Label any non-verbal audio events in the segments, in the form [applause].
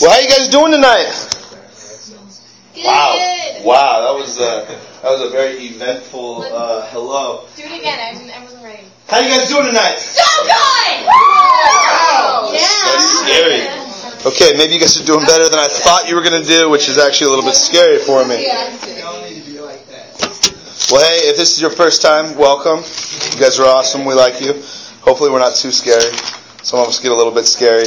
Well, how you guys doing tonight? Wow, wow, that was uh, that was a very eventful uh, hello. Do it again. I, I wasn't ready. How you guys doing tonight? So good! Wow, Yeah. that's scary. Okay, maybe you guys are doing better than I thought you were going to do, which is actually a little bit scary for me. Well, hey, if this is your first time, welcome. You guys are awesome. We like you. Hopefully, we're not too scary. Some of us get a little bit scary.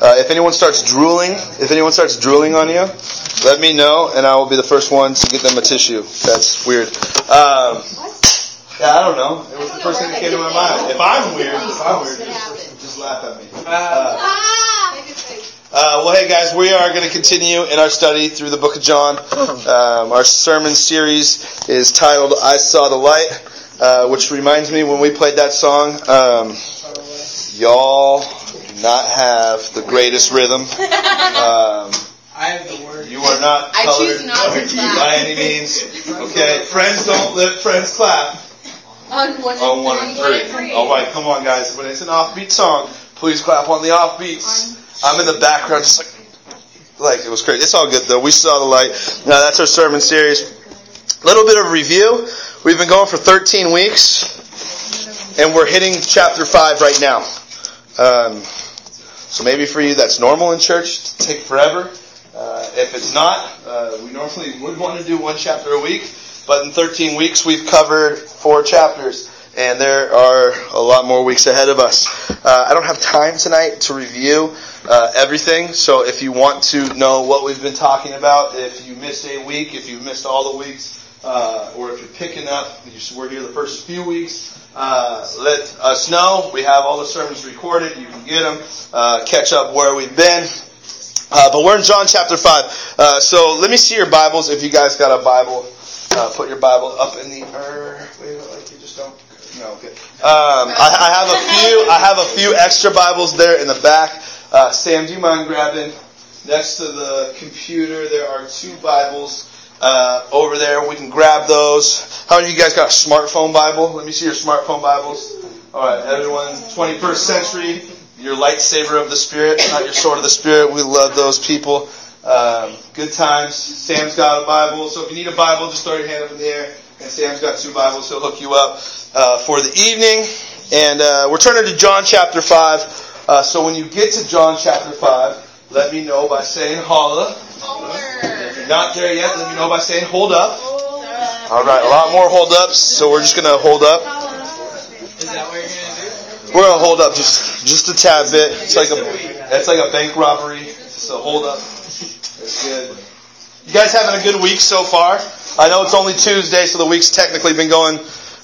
Uh, if anyone starts drooling, if anyone starts drooling on you, let me know, and I will be the first one to get them a tissue. That's weird. Um, yeah, I don't know. It was the first thing that came to my mind. If I'm weird, if I'm weird, just, laugh at me. Uh, uh, well, hey guys, we are going to continue in our study through the book of John. Um, our sermon series is titled "I Saw the Light," uh, which reminds me when we played that song. Um, y'all not have the greatest rhythm. [laughs] Um, I have the word. you are not I colored choose not to clap. by any means. [laughs] Okay, friends don't let friends clap On one, on one and three. All right, come on, guys. When it's an offbeat song, please clap on the offbeats. I'm in the background, just like, like it was crazy. It's all good though. We saw the light. Now that's our sermon series. A little bit of review. We've been going for 13 weeks, and we're hitting chapter five right now. Um, so maybe for you that's normal in church. To take forever. Uh, if it's not, uh, we normally would want to do one chapter a week. But in 13 weeks, we've covered four chapters, and there are a lot more weeks ahead of us. Uh, I don't have time tonight to review uh, everything, so if you want to know what we've been talking about, if you missed a week, if you missed all the weeks, uh, or if you're picking up, you were here the first few weeks, uh, let us know. We have all the sermons recorded. You can get them, uh, catch up where we've been. Uh, but we're in John chapter 5. Uh, so let me see your Bibles. If you guys got a Bible, uh, put your Bible up in the air. Like you just don't. No, okay. Um, I, I have a few. I have a few extra Bibles there in the back. Sam, do you mind grabbing next to the computer? There are two Bibles uh, over there. We can grab those. How many of you guys got a smartphone Bible? Let me see your smartphone Bibles. All right, everyone. 21st century. Your lightsaber of the Spirit, not your sword of the Spirit. We love those people. Um, good times. Sam's got a Bible, so if you need a Bible, just throw your hand up in the air. And Sam's got two Bibles. He'll hook you up uh, for the evening. And uh, we're turning to John chapter 5. Uh, so when you get to John chapter 5, let me know by saying holla. You're not there yet, let me know by saying hold up. All right, a lot more hold ups, so we're just going to hold up. Is that what you're gonna do? We're gonna hold up just just a tad bit. It's like a it's like a bank robbery. A hold up. It's good. You guys having a good week so far? I know it's only Tuesday, so the week's technically been going.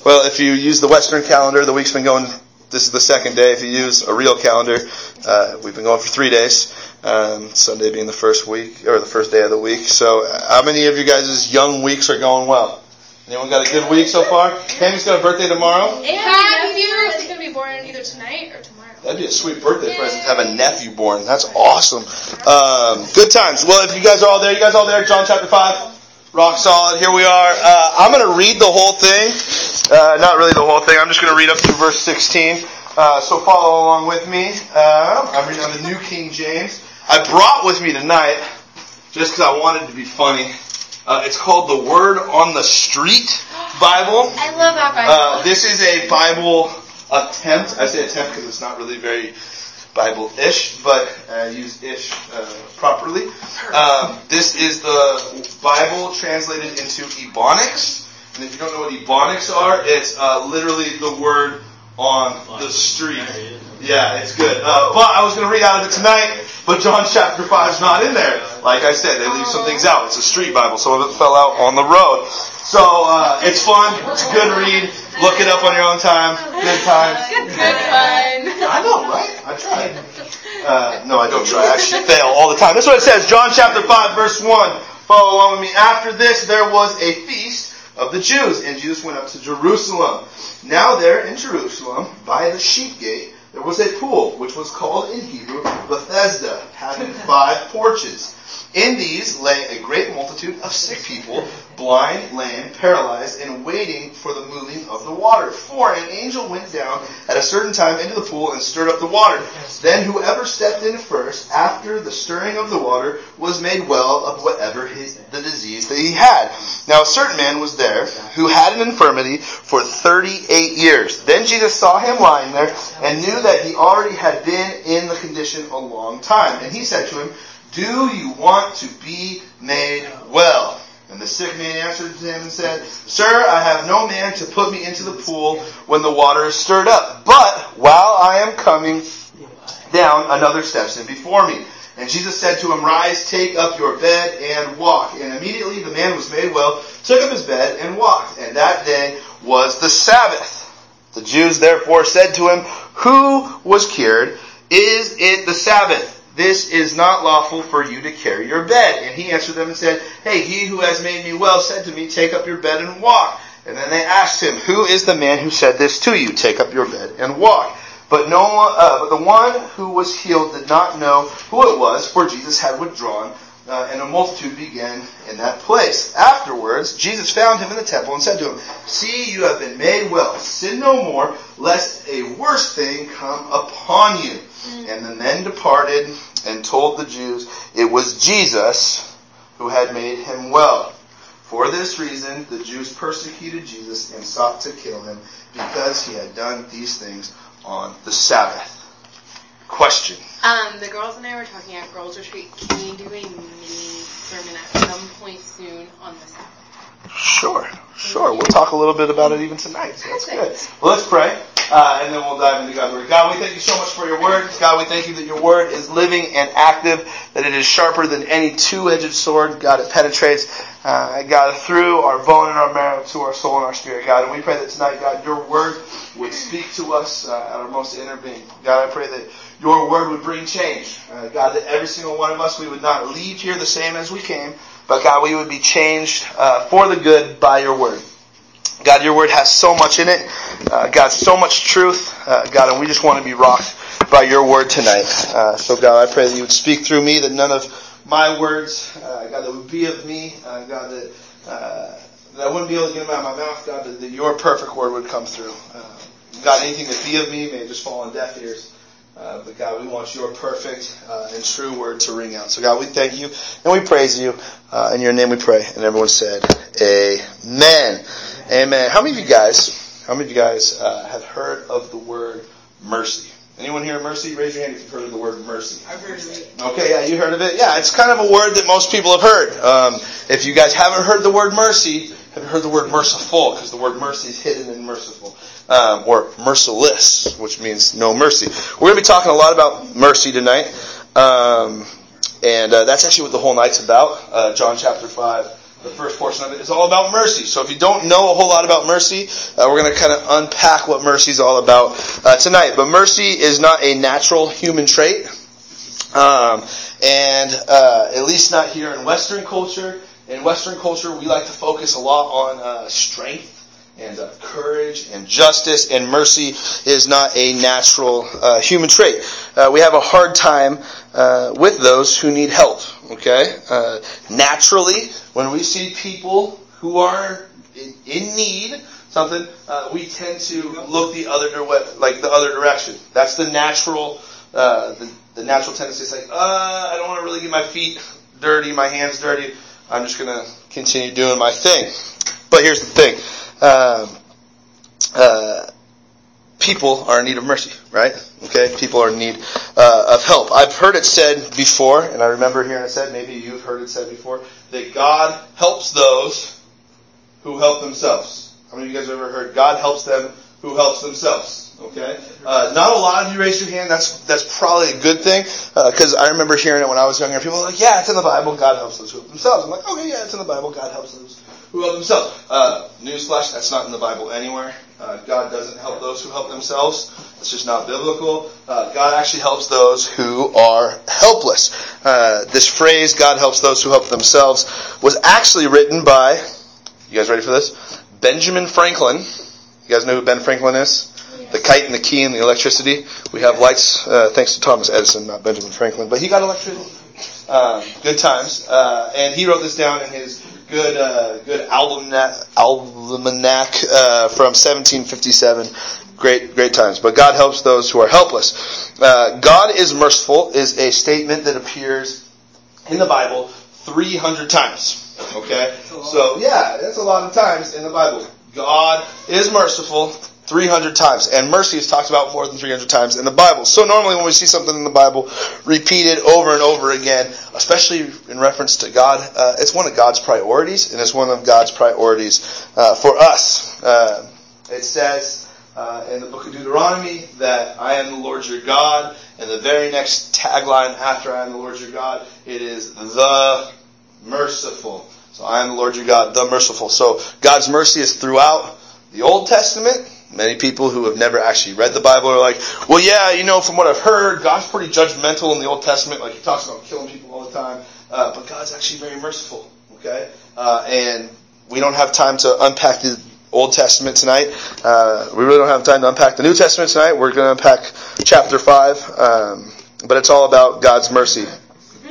Well, if you use the Western calendar, the week's been going. This is the second day. If you use a real calendar, uh, we've been going for three days. Um, Sunday being the first week or the first day of the week. So, how many of you guys' young weeks are going well? Anyone got a good week so far? Tammy's got a birthday tomorrow. And my nephew is going to be born either tonight or tomorrow. That'd be a sweet birthday present to have a nephew born. That's awesome. Um, good times. Well, if you guys are all there, you guys all there? John chapter 5? Rock solid. Here we are. Uh, I'm going to read the whole thing. Uh, not really the whole thing. I'm just going to read up through verse 16. Uh, so follow along with me. Uh, I'm reading on the New King James. I brought with me tonight, just because I wanted to be funny, uh, it's called the Word on the Street Bible. [gasps] I love that Bible. Uh, this is a Bible attempt. I say attempt because it's not really very Bible-ish, but I use ish uh, properly. Um, this is the Bible translated into Ebonics. And if you don't know what Ebonics are, it's uh, literally the word on the street. Yeah, it's good. Uh, but I was going to read out of it tonight, but John chapter 5 is not in there. Like I said, they leave some things out. It's a street Bible. Some of it fell out on the road. So uh, it's fun. It's a good read. Look it up on your own time. Good time. Good fun. I know, right? I tried. Uh, no, I don't try. I actually fail all the time. That's what it says. John chapter 5, verse 1. Follow along with me. After this, there was a feast of the Jews, and Jesus went up to Jerusalem. Now there in Jerusalem, by the sheep gate, there was a pool, which was called in Hebrew Bethesda, having five porches. In these lay a great multitude of sick people, blind, lame, paralyzed, and waiting for the moving of the water. For an angel went down at a certain time into the pool and stirred up the water. Then whoever stepped in first, after the stirring of the water, was made well of whatever his, the disease that he had. Now a certain man was there who had an infirmity for 38 years. Then Jesus saw him lying there and knew that he already had been in the condition a long time. And he said to him, do you want to be made well? And the sick man answered him and said, Sir, I have no man to put me into the pool when the water is stirred up. But while I am coming down, another steps in before me. And Jesus said to him, Rise, take up your bed and walk. And immediately the man was made well, took up his bed and walked. And that day was the Sabbath. The Jews therefore said to him, Who was cured? Is it the Sabbath? This is not lawful for you to carry your bed. And he answered them and said, Hey, he who has made me well said to me, take up your bed and walk. And then they asked him, Who is the man who said this to you? Take up your bed and walk. But no uh, but the one who was healed did not know who it was, for Jesus had withdrawn, uh, and a multitude began in that place. Afterwards, Jesus found him in the temple and said to him, See, you have been made well. Sin no more, lest a worse thing come upon you. And the men departed and told the Jews it was Jesus who had made him well. For this reason, the Jews persecuted Jesus and sought to kill him because he had done these things on the Sabbath. Question. Um, the girls and I were talking at Girls Retreat. Can you do a mini sermon at some point soon on this? Sure, sure. We'll talk a little bit about it even tonight. So that's good. Well, let's pray, uh, and then we'll dive into God's Word. God, we thank you so much for your Word. God, we thank you that your Word is living and active, that it is sharper than any two-edged sword. God, it penetrates, uh, God, through our bone and our marrow to our soul and our spirit. God, and we pray that tonight, God, your Word would speak to us uh, at our most inner being. God, I pray that your Word would bring change. Uh, God, that every single one of us, we would not leave here the same as we came, but God, we would be changed uh, for the good by your word. God, your word has so much in it. Uh, God, so much truth. Uh, God, and we just want to be rocked by your word tonight. Uh, so God, I pray that you would speak through me, that none of my words, uh, God, that would be of me, uh, God, that, that I wouldn't be able to get them out of my mouth, God, that, that your perfect word would come through. God, anything that be of me may just fall on deaf ears. Uh, but God, we want your perfect uh, and true word to ring out. So God, we thank you and we praise you. Uh, in your name we pray. And everyone said, Amen. Amen. How many of you guys, how many of you guys uh, have heard of the word mercy? Anyone here mercy? Raise your hand if you've heard of the word mercy. I've heard of it. Okay, yeah, you heard of it? Yeah, it's kind of a word that most people have heard. Um, if you guys haven't heard the word mercy, have you heard the word merciful? Because the word mercy is hidden in merciful um, or merciless, which means no mercy. We're going to be talking a lot about mercy tonight, um, and uh, that's actually what the whole night's about. Uh, John chapter five, the first portion of it is all about mercy. So if you don't know a whole lot about mercy, uh, we're going to kind of unpack what mercy is all about uh, tonight. But mercy is not a natural human trait, um, and uh, at least not here in Western culture. In Western culture, we like to focus a lot on uh, strength and uh, courage and justice and mercy is not a natural uh, human trait. Uh, we have a hard time uh, with those who need help. Okay, uh, naturally, when we see people who are in, in need, something we tend to look the other like the other direction. That's the natural, the, the natural tendency. It's like, I don't want to really get my feet dirty, my hands dirty. I'm just going to continue doing my thing. But here's the thing um, uh, people are in need of mercy, right? Okay, people are in need uh, of help. I've heard it said before, and I remember hearing it said, maybe you've heard it said before, that God helps those who help themselves. How many of you guys have ever heard God helps them who helps themselves? Okay, uh, not a lot of you raised your hand. That's that's probably a good thing because uh, I remember hearing it when I was younger. People were like, "Yeah, it's in the Bible. God helps those who help themselves." I'm like, "Okay, yeah, it's in the Bible. God helps those who help themselves. Uh, newsflash, that's not in the Bible anywhere. Uh, God doesn't help those who help themselves. It's just not biblical. Uh, God actually helps those who are helpless. Uh, this phrase, God helps those who help themselves, was actually written by, you guys ready for this? Benjamin Franklin. You guys know who Ben Franklin is? The kite and the key and the electricity. We have lights, uh, thanks to Thomas Edison, not Benjamin Franklin, but he got electricity. Um, good times. Uh, and he wrote this down in his good uh, good almanac, almanac uh, from 1757. Great, great times. But God helps those who are helpless. Uh, God is merciful is a statement that appears in the Bible 300 times. Okay? So, yeah, that's a lot of times in the Bible. God is merciful 300 times. And mercy is talked about more than 300 times in the Bible. So normally when we see something in the Bible repeated over and over again, especially in reference to God, uh, it's one of God's priorities, and it's one of God's priorities uh, for us. Uh, it says uh, in the book of Deuteronomy that I am the Lord your God, and the very next tagline after I am the Lord your God, it is the merciful. So I am the Lord your God, the merciful. So God's mercy is throughout the Old Testament. Many people who have never actually read the Bible are like, well, yeah, you know, from what I've heard, God's pretty judgmental in the Old Testament. Like he talks about killing people all the time. Uh, but God's actually very merciful. Okay? Uh, and we don't have time to unpack the Old Testament tonight. Uh, we really don't have time to unpack the New Testament tonight. We're going to unpack chapter 5. Um, but it's all about God's mercy.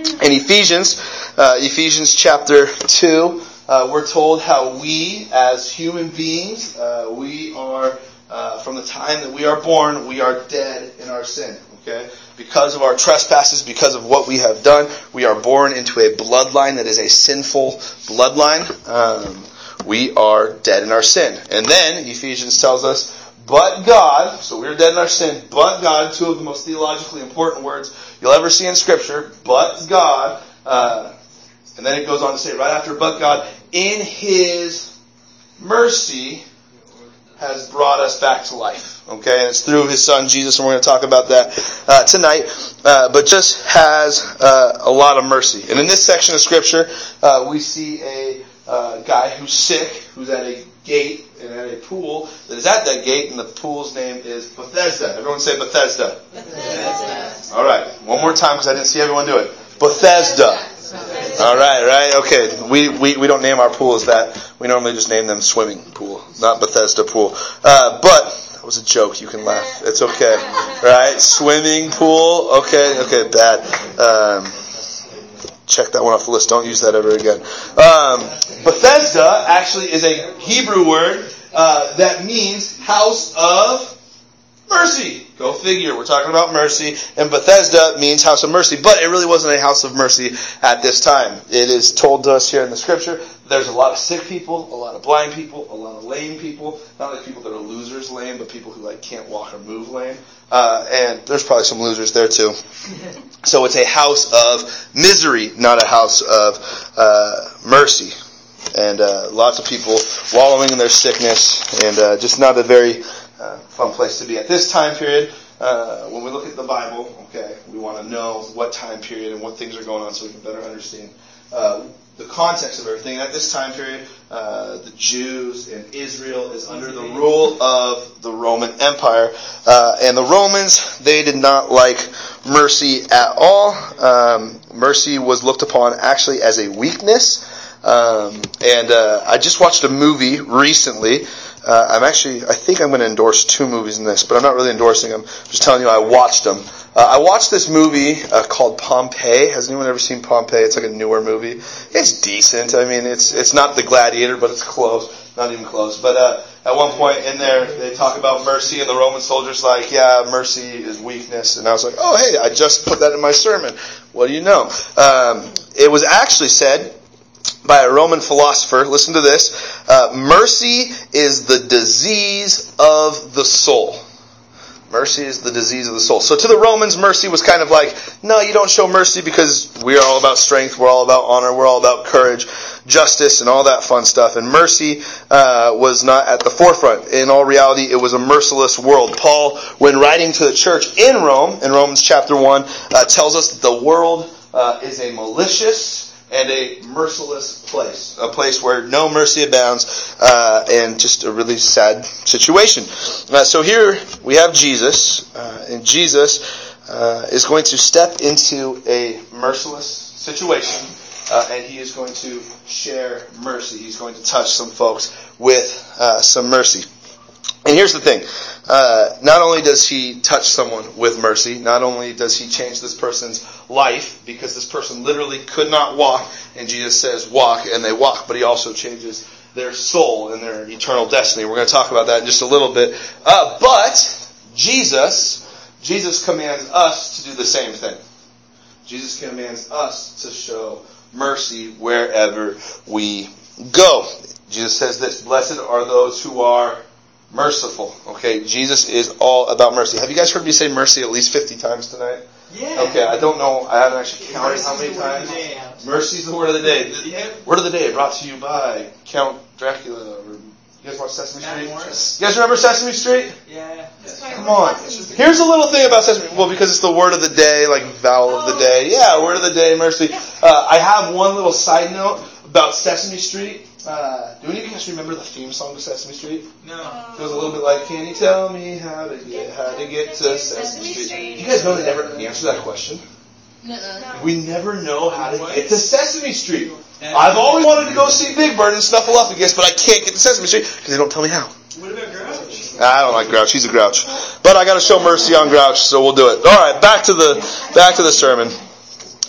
In Ephesians, uh, Ephesians chapter 2, uh, we're told how we, as human beings, uh, we are, uh, from the time that we are born, we are dead in our sin. Okay? Because of our trespasses, because of what we have done, we are born into a bloodline that is a sinful bloodline. Um, we are dead in our sin. And then Ephesians tells us, but God, so we're dead in our sin, but God, two of the most theologically important words you'll ever see in Scripture, but God, uh, and then it goes on to say right after, but God, in His mercy, has brought us back to life. Okay, and it's through His Son Jesus, and we're going to talk about that uh, tonight. Uh, but just has uh, a lot of mercy. And in this section of Scripture, uh, we see a uh, guy who's sick, who's at a gate and at a pool that is at that gate, and the pool's name is Bethesda. Everyone say Bethesda. Bethesda. All right, one more time because I didn't see everyone do it. Bethesda. All right, right, okay. We, we we don't name our pools that. We normally just name them swimming pool, not Bethesda pool. Uh, but that was a joke. You can laugh. It's okay, right? Swimming pool. Okay, okay, bad. Um, check that one off the list. Don't use that ever again. Um, Bethesda actually is a Hebrew word uh, that means house of mercy. Go figure. We're talking about mercy, and Bethesda means house of mercy. But it really wasn't a house of mercy at this time. It is told to us here in the scripture. There's a lot of sick people, a lot of blind people, a lot of lame people. Not like people that are losers lame, but people who like can't walk or move lame. Uh, and there's probably some losers there too. [laughs] So it's a house of misery, not a house of uh, mercy. And uh, lots of people wallowing in their sickness, and uh, just not a very uh, fun place to be at this time period. Uh, when we look at the Bible, okay, we want to know what time period and what things are going on so we can better understand uh, the context of everything. At this time period, uh, the Jews and Israel is under the rule of the Roman Empire, uh, and the Romans they did not like mercy at all. Um, mercy was looked upon actually as a weakness. Um, and uh, I just watched a movie recently. Uh, I'm actually, I think I'm going to endorse two movies in this, but I'm not really endorsing them. I'm just telling you I watched them. Uh, I watched this movie uh, called Pompeii. Has anyone ever seen Pompeii? It's like a newer movie. It's decent. I mean, it's it's not The Gladiator, but it's close. Not even close. But uh, at one point in there, they talk about mercy, and the Roman soldiers like, yeah, mercy is weakness. And I was like, oh, hey, I just put that in my sermon. What do you know? Um, it was actually said by a Roman philosopher. Listen to this. Uh, mercy is the disease of the soul. Mercy is the disease of the soul. So to the Romans, mercy was kind of like, no, you don't show mercy because we are all about strength, we're all about honor, we're all about courage, justice, and all that fun stuff. And mercy uh, was not at the forefront. In all reality, it was a merciless world. Paul, when writing to the church in Rome, in Romans chapter 1, uh, tells us that the world uh, is a malicious, and a merciless place, a place where no mercy abounds, uh, and just a really sad situation. Uh, so here we have Jesus, uh, and Jesus uh, is going to step into a merciless situation, uh, and he is going to share mercy. He's going to touch some folks with uh, some mercy. And here's the thing. Uh, not only does he touch someone with mercy, not only does he change this person's life, because this person literally could not walk, and Jesus says walk, and they walk, but he also changes their soul and their eternal destiny. We're going to talk about that in just a little bit. Uh, but Jesus, Jesus commands us to do the same thing. Jesus commands us to show mercy wherever we go. Jesus says this, blessed are those who are merciful. Okay, Jesus is all about mercy. Have you guys heard me say mercy at least 50 times tonight? Yeah. Okay, I don't know. I haven't actually counted how many Mercy's the word of times. the day, Alex. Mercy's the word of the day. Yep. Word of the day brought to you by Count Dracula. Or, you guys watch Sesame Street? You guys remember Sesame Street? Yeah. Come on. Here's a little thing about Sesame. Well, because it's the word of the day, like vowel of the day. Yeah, word of the day, mercy. Uh, I have one little side note about Sesame Street. Uh, do any of you guys remember the theme song to Sesame Street? No. It was a little bit like, "Can you tell me how to get how to get to Sesame Street?" You guys know they never answer that question. No. We never know how to get to Sesame Street. I've always wanted to go see Big Bird and Snuffleupagus, but I can't get to Sesame Street because they don't tell me how. What about Grouch? I don't like Grouch. He's a grouch. But I got to show mercy on Grouch, so we'll do it. All right, back to the back to the sermon.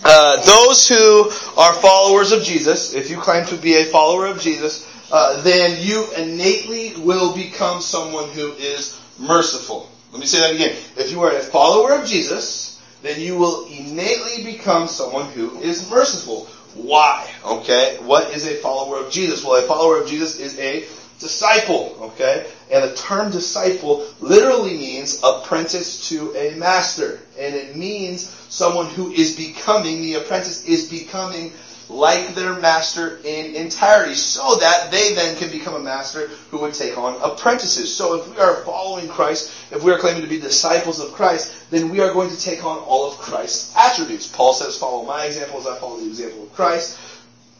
Uh, those who are followers of Jesus, if you claim to be a follower of Jesus, uh, then you innately will become someone who is merciful. Let me say that again. If you are a follower of Jesus, then you will innately become someone who is merciful. Why? Okay? What is a follower of Jesus? Well, a follower of Jesus is a disciple, okay? And the term disciple literally means apprentice to a master. And it means someone who is becoming, the apprentice is becoming like their master in entirety so that they then can become a master who would take on apprentices. So if we are following Christ, if we are claiming to be disciples of Christ, then we are going to take on all of Christ's attributes. Paul says, follow my example as I follow the example of Christ.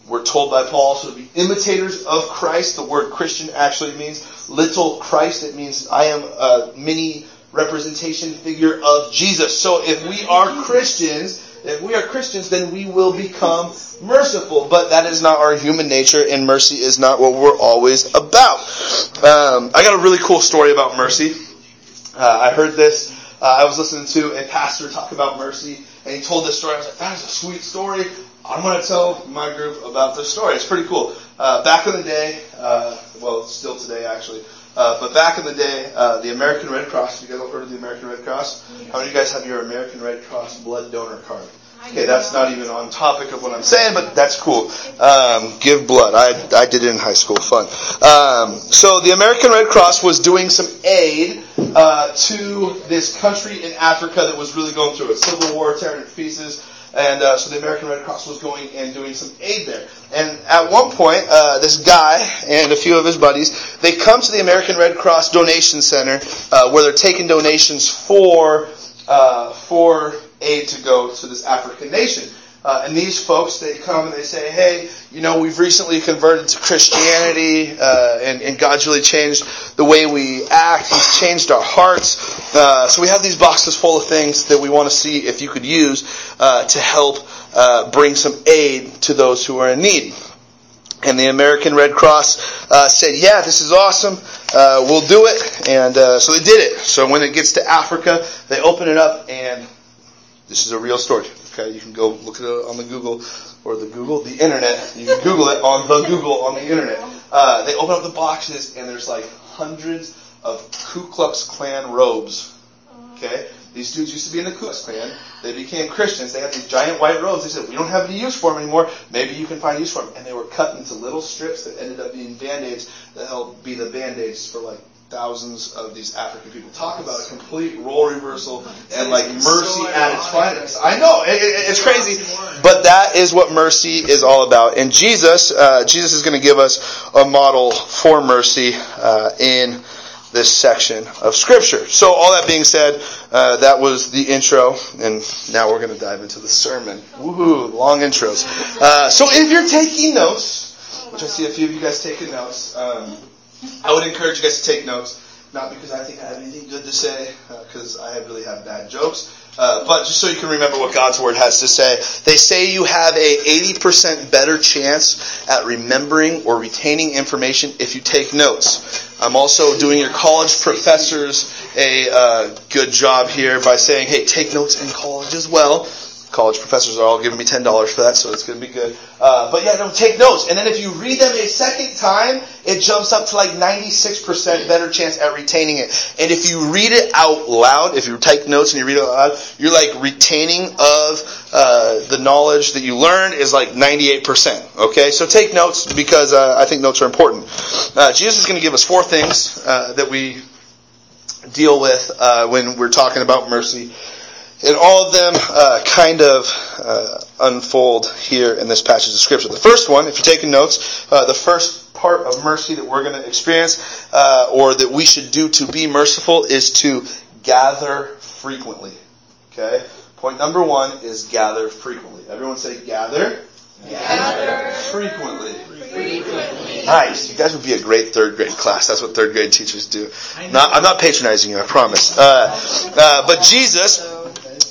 We're told by Paul also to be imitators of Christ. The word Christian actually means little Christ. It means I am a mini representation figure of Jesus. So if we are Christians, if we are Christians, then we will become merciful. But that is not our human nature, and mercy is not what we're always about. Um, I got a really cool story about mercy. Uh, I heard this. Uh, I was listening to a pastor talk about mercy, and he told this story. I was like, that is a sweet story. I'm going to tell my group about this story. It's pretty cool. Uh, back in the day, uh, well, still today actually, uh, but back in the day, uh, the American Red Cross. You guys all heard of the American Red Cross? How many of you guys have your American Red Cross blood donor card? Okay, that's not even on topic of what I'm saying, but that's cool. Um, give blood. I, I did it in high school. Fun. Um, so the American Red Cross was doing some aid uh, to this country in Africa that was really going through a civil war, tearing it to pieces. And uh, so the American Red Cross was going and doing some aid there. And at one point, uh, this guy and a few of his buddies, they come to the American Red Cross Donation Center uh, where they're taking donations for uh, for aid to go to this African nation. Uh, and these folks, they come and they say, hey, you know, we've recently converted to Christianity, uh, and, and God's really changed the way we act. He's changed our hearts. Uh, so we have these boxes full of things that we want to see if you could use uh, to help uh, bring some aid to those who are in need. And the American Red Cross uh, said, "Yeah, this is awesome. Uh, we'll do it." And uh, so they did it. So when it gets to Africa, they open it up, and this is a real story. Okay, you can go look it on the Google or the Google, the internet. You can Google it on the Google on the internet. Uh, they open up the boxes, and there's like hundreds of Ku Klux Klan robes. Okay, these dudes used to be in the Ku Klux Klan. They became Christians. They had these giant white robes. They said, "We don't have any use for them anymore. Maybe you can find use for them." And they were cut into little strips that ended up being band-aids that helped be the band-aids for like thousands of these African people. Talk about a complete role reversal and like mercy at its finest. I know it, it, it's crazy, but that is what mercy is all about. And Jesus, uh, Jesus is going to give us a model for mercy uh, in this section of Scripture. So, all that being said, uh, that was the intro, and now we're going to dive into the sermon. Woohoo! Long intros. Uh, so, if you're taking notes, which I see a few of you guys taking notes, um, I would encourage you guys to take notes. Not because I think I have anything good to say, because I really have bad jokes, uh, but just so you can remember what God's Word has to say. They say you have a 80% better chance at remembering or retaining information if you take notes. I'm also doing your college professors a uh, good job here by saying, hey, take notes in college as well. College professors are all giving me ten dollars for that, so it's going to be good. Uh, but yeah, no, take notes, and then if you read them a second time, it jumps up to like 96% better chance at retaining it. And if you read it out loud, if you take notes and you read it out loud, you're like retaining of uh, the knowledge that you learn is like 98%. Okay, so take notes because uh, I think notes are important. Uh, Jesus is going to give us four things uh, that we deal with uh, when we're talking about mercy. And all of them uh, kind of uh, unfold here in this passage of scripture. The first one, if you're taking notes, uh, the first part of mercy that we're going to experience, uh, or that we should do to be merciful, is to gather frequently. Okay? Point number one is gather frequently. Everyone say gather. Gather Frequently. frequently. Nice. You guys would be a great third grade class. That's what third grade teachers do. Not, I'm not patronizing you, I promise. Uh, uh, but Jesus,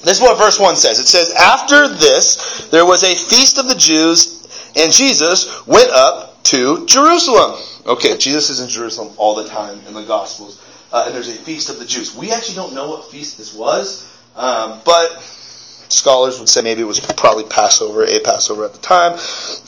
this is what verse 1 says. It says, After this, there was a feast of the Jews, and Jesus went up to Jerusalem. Okay, Jesus is in Jerusalem all the time in the Gospels. Uh, and there's a feast of the Jews. We actually don't know what feast this was, um, but scholars would say maybe it was probably Passover, a Passover at the time.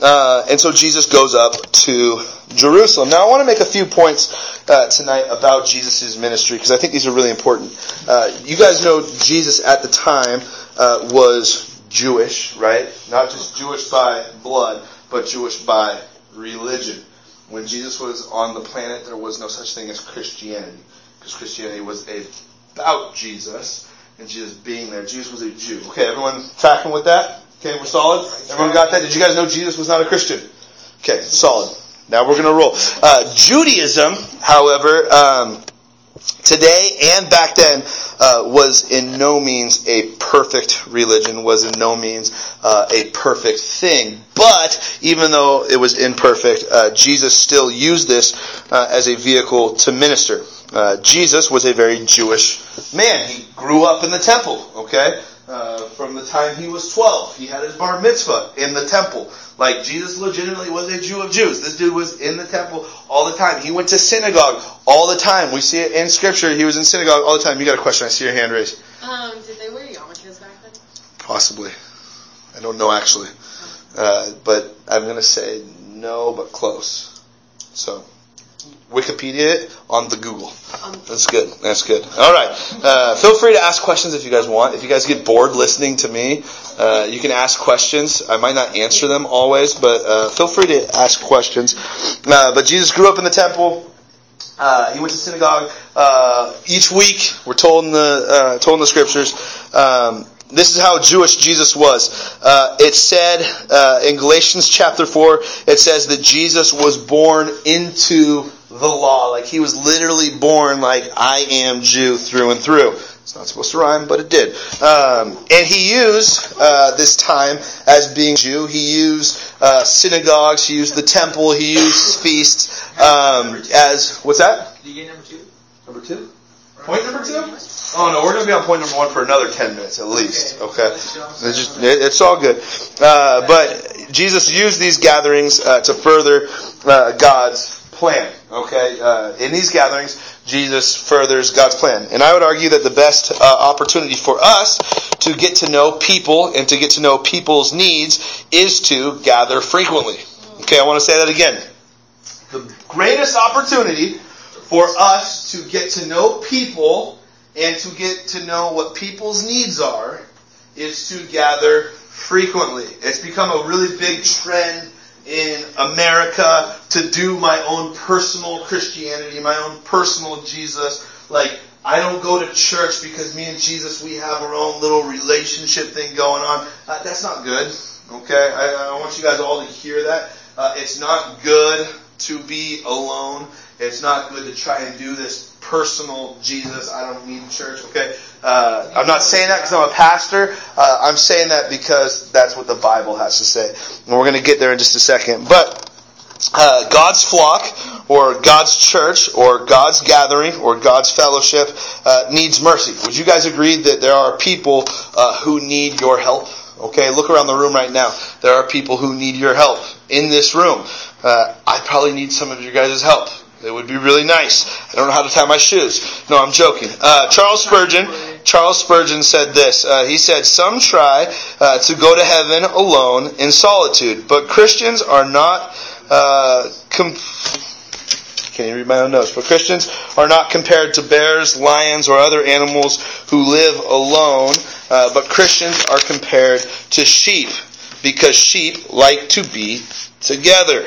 Uh, and so Jesus goes up to Jerusalem. Now I want to make a few points uh, tonight about Jesus' ministry because I think these are really important. Uh, you guys know Jesus at the time uh, was Jewish, right? Not just Jewish by blood, but Jewish by religion. When Jesus was on the planet, there was no such thing as Christianity because Christianity was about Jesus and Jesus being there. Jesus was a Jew. Okay, everyone tracking with that? Okay, we're solid? Everyone got that? Did you guys know Jesus was not a Christian? Okay, solid. Now we're going to roll. Uh, Judaism, however, um, today and back then uh, was in no means a perfect religion, was in no means uh, a perfect thing. But even though it was imperfect, uh, Jesus still used this uh, as a vehicle to minister. Uh, Jesus was a very Jewish man. He grew up in the temple, okay? Uh, from the time he was 12. He had his bar mitzvah in the temple. Like, Jesus legitimately was a Jew of Jews. This dude was in the temple all the time. He went to synagogue all the time. We see it in scripture. He was in synagogue all the time. You got a question? I see your hand raised. Um, did they wear yarmulkes back then? Possibly. I don't know actually. Uh, but I'm going to say no, but close. So, Wikipedia it on the Google. Um, That's good. That's good. All right. Uh, feel free to ask questions if you guys want. If you guys get bored listening to me, uh, you can ask questions. I might not answer them always, but uh, feel free to ask questions. Uh, but Jesus grew up in the temple. Uh, he went to synagogue uh, each week. We're told in the uh, told in the scriptures. Um, this is how Jewish Jesus was. Uh, it said uh, in Galatians chapter four, it says that Jesus was born into the law. Like he was literally born like I am Jew through and through. It's not supposed to rhyme, but it did. Um, and he used uh, this time as being Jew. He used uh, synagogues. He used the temple. He used feasts um, as what's that? Do you get number two? Number two. Point number two? Oh no, we're going to be on point number one for another ten minutes at least. Okay, it's just it's all good. Uh, but Jesus used these gatherings uh, to further uh, God's plan. Okay, uh, in these gatherings, Jesus furthers God's plan, and I would argue that the best uh, opportunity for us to get to know people and to get to know people's needs is to gather frequently. Okay, I want to say that again. The greatest opportunity for us to get to know people and to get to know what people's needs are is to gather frequently. It's become a really big trend in America to do my own personal Christianity, my own personal Jesus. Like, I don't go to church because me and Jesus, we have our own little relationship thing going on. Uh, that's not good. Okay? I, I want you guys all to hear that. Uh, it's not good to be alone. It's not good to try and do this personal Jesus. I don't need church. Okay, uh, I'm not saying that because I'm a pastor. Uh, I'm saying that because that's what the Bible has to say, and we're going to get there in just a second. But uh, God's flock, or God's church, or God's gathering, or God's fellowship uh, needs mercy. Would you guys agree that there are people uh, who need your help? Okay, look around the room right now. There are people who need your help in this room. Uh, I probably need some of your guys' help. It would be really nice. I don't know how to tie my shoes. No, I'm joking. Uh, Charles Spurgeon, Charles Spurgeon said this. Uh, he said, "Some try uh, to go to heaven alone in solitude, but Christians are not." Uh, com- can you read my own notes. But Christians are not compared to bears, lions, or other animals who live alone. Uh, but Christians are compared to sheep because sheep like to be together.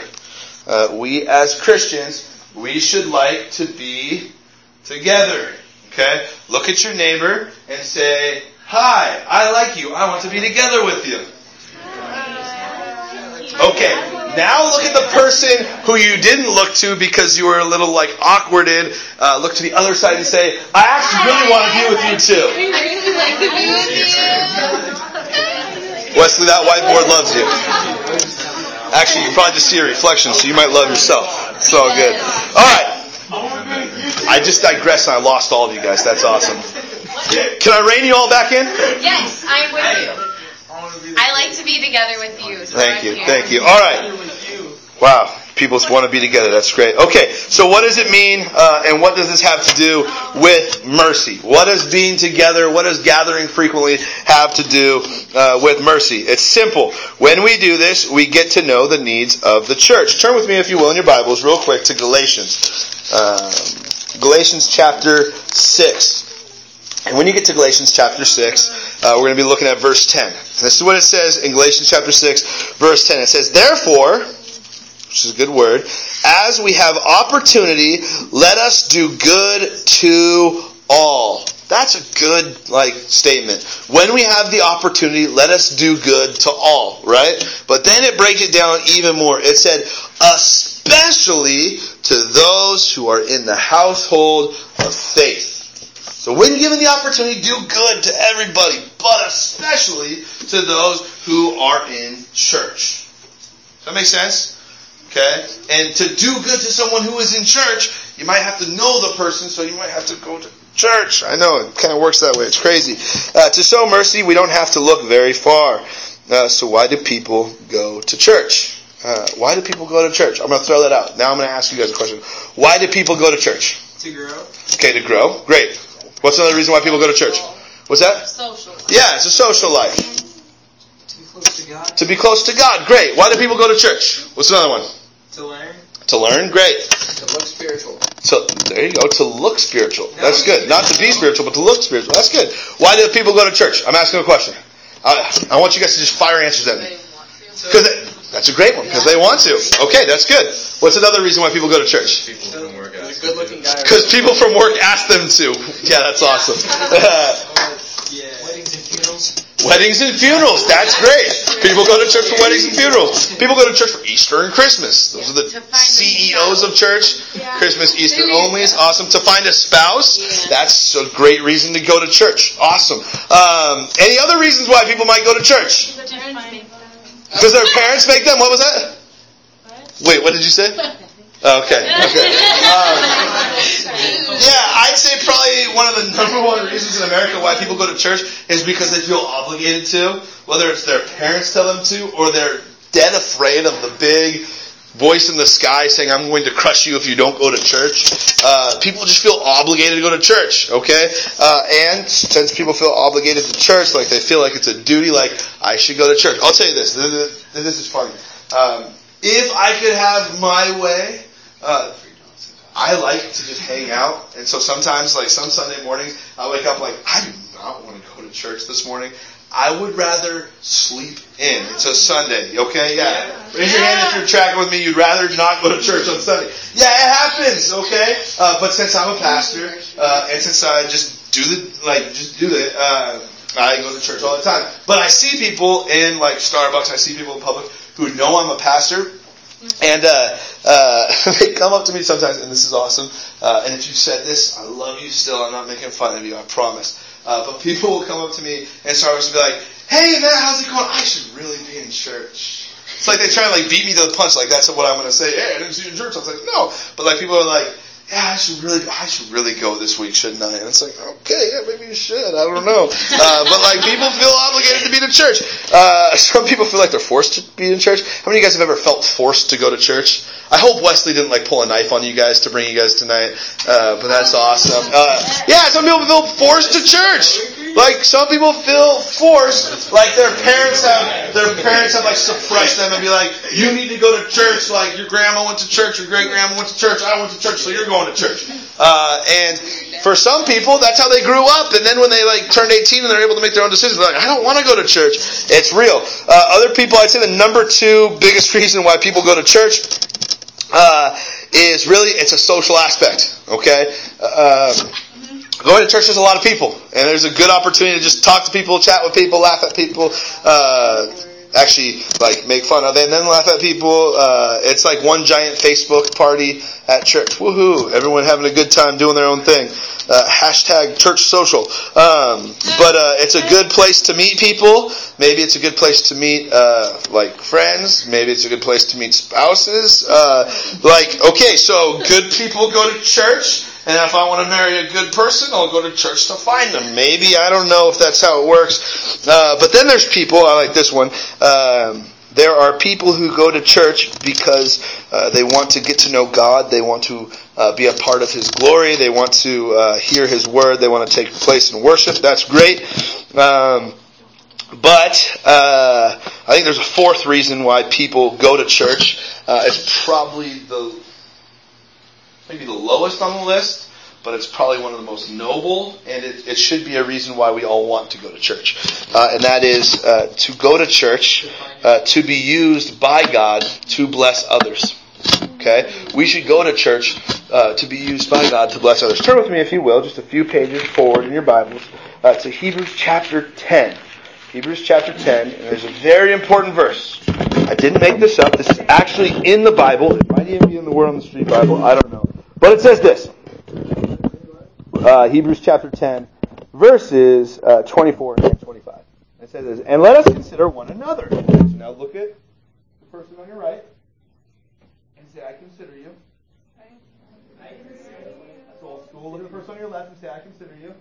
Uh, we as Christians, we should like to be together. Okay? Look at your neighbor and say, Hi, I like you. I want to be together with you. Okay. Now look at the person who you didn't look to because you were a little like awkwarded. Uh, look to the other side and say, I actually really want to be with you too. Wesley, that whiteboard loves you. Actually, you probably just see a reflection, so you might love yourself. It's all good. All right. I just digressed and I lost all of you guys. That's awesome. Can I rein you all back in? Yes, I'm with you. I like to be together with you. So Thank I'm you. here. Thank you. All right. Wow. People want to be together. That's great. Okay. So what does it mean, uh, and what does this have to do with mercy? What does being together, what does gathering frequently have to do uh, with mercy? It's simple. When we do this, we get to know the needs of the church. Turn with me, if you will, in your Bibles, real quick, to Galatians. Um, Galatians chapter 6. And when you get to Galatians chapter 6, uh, we're going to be looking at verse 10. This is what it says in Galatians chapter 6, verse 10. It says, Therefore, which is a good word, as we have opportunity, let us do good to all. That's a good, like, statement. When we have the opportunity, let us do good to all, right? But then it breaks it down even more. It said, especially to those who are in the household of faith. So when given the opportunity, do good to everybody, but especially to those who are in church. Does that make sense? Okay? And to do good to someone who is in church, you might have to know the person, so you might have to go to church. I know, it kind of works that way. It's crazy. Uh, to show mercy, we don't have to look very far. Uh, so why do people go to church? Uh, why do people go to church? I'm going to throw that out. Now I'm going to ask you guys a question. Why do people go to church? To grow. Okay, to grow. Great. What's another reason why people go to church? What's that? Social. Yeah, it's a social life. To be close to God. To be close to God. Great. Why do people go to church? What's another one? To learn. To learn. Great. To look spiritual. So there you go. To look spiritual. That's good. Not to be spiritual, but to look spiritual. That's good. Why do people go to church? I'm asking a question. I, I want you guys to just fire answers at me. Because that's a great one. Because they want to. Okay, that's good. What's another reason why people go to church? There's a good looking guy. Because people from work ask them to. [laughs] Yeah, that's awesome. [laughs] [laughs] Yeah. Weddings and funerals. Weddings and funerals. That's great. People go to church for weddings and funerals. People go to church for Easter and Christmas. Those are the To find a CEOs of church. Yeah. Christmas, Easter only is awesome. To find a spouse, Yeah. that's a great reason to go to church. Awesome. Um, any other reasons why people might go to church? Because their parents make them. What was that? Wait, what did you say? [laughs] Okay. Okay. [laughs] Um, yeah, I'd say probably one of the number one reasons in America why people go to church is because they feel obligated to, whether it's their parents tell them to or they're dead afraid of the big voice in the sky saying, I'm going to crush you if you don't go to church. Uh, people just feel obligated to go to church, okay? Uh, and since people feel obligated to church, like they feel like it's a duty, like, I should go to church. I'll tell you this, this, is funny. Um, if I could have my way, uh, I like to just hang out, and so sometimes, like some Sunday mornings, I wake up like I do not want to go to church this morning. I would rather sleep in. It's a Sunday, okay? Yeah. Raise your hand if you're tracking with me. You'd rather not go to church on Sunday. Yeah, it happens, okay? Uh, but since I'm a pastor, uh, and since I just do the like, just do it, uh, I go to church all the time. But I see people in like Starbucks. I see people in public who know I'm a pastor, and uh, uh, [laughs] they come up to me sometimes, and this is awesome. Uh, and if you said this, I love you still. I'm not making fun of you, I promise. Uh, but people will come up to me and start to be like, "Hey, Matt, how's it going? I should really be in church." It's like they try and like beat me to the punch. Like that's what I'm going to say. Hey, I didn't see you in church. I was like, no. But like people are like, yeah, I should really, I should really go this week, shouldn't I? And it's like, okay, yeah, maybe you should. I don't know. [laughs] Uh, but like people feel obligated to be in church. Uh, [laughs] some people feel like they're forced to be in church. How many of you guys have ever felt forced to go to church? I hope Wesley didn't like pull a knife on you guys to bring you guys tonight, uh, but that's awesome. Uh, yeah, some people feel forced to church. Like some people feel forced, like their parents have their parents have like suppressed them and be like, you need to go to church. Like your grandma went to church, your great grandma went to church, I went to church, so you're going to church. Uh, and for some people, that's how they grew up. And then when they like turned 18 and they're able to make their own decisions, they're like, I don't want to go to church. It's real. Uh, other people, I'd say the number two biggest [laughs] reason why people go to church uh, is really it's a social aspect. Okay. Uh, going to church there's a lot of people. And there's a good opportunity to just talk to people chat with people laugh at people uh, actually like make fun of them and then laugh at people. Uh, it's like one giant facebook party at church. Woohoo! Everyone having a good time doing their own thing. Uh, hashtag church social. Um, but uh, it's a good place to meet people. Maybe it's a good place to meet uh, like friends. Maybe it's a good place to meet spouses. Uh, like okay so good people go to church and if I want to marry a good person, I'll go to church to find them. Maybe I don't know if that's how it works. Uh, but then there's people. I like this one. Um, there are people who go to church because uh, they want to get to know God. They want to uh, be a part of His glory. They want to uh, hear His word. They want to take place in worship. That's great. Um, but uh, I think there's a fourth reason why people go to church. Uh, it's probably the maybe the lowest on the list, but it's probably one of the most noble, and it, it should be a reason why we all want to go to church. Uh, and that is uh, to go to church uh, to be used by God to bless others. Okay? We should go to church uh, to be used by God to bless others. Turn with me, if you will, just a few pages forward in your Bibles uh, to Hebrews chapter 10. Hebrews chapter 10, and there's a very important verse. I didn't make this up. This is actually in the Bible. It might even be in the Word on the Street Bible. I don't know. But it says this. Uh, Hebrews chapter 10, verses uh, 24 and 25. It says this, And let us consider one another. So now look at the person on your right and say, I consider you. I consider you. That's old school. Look at the person on your left and say, I consider you.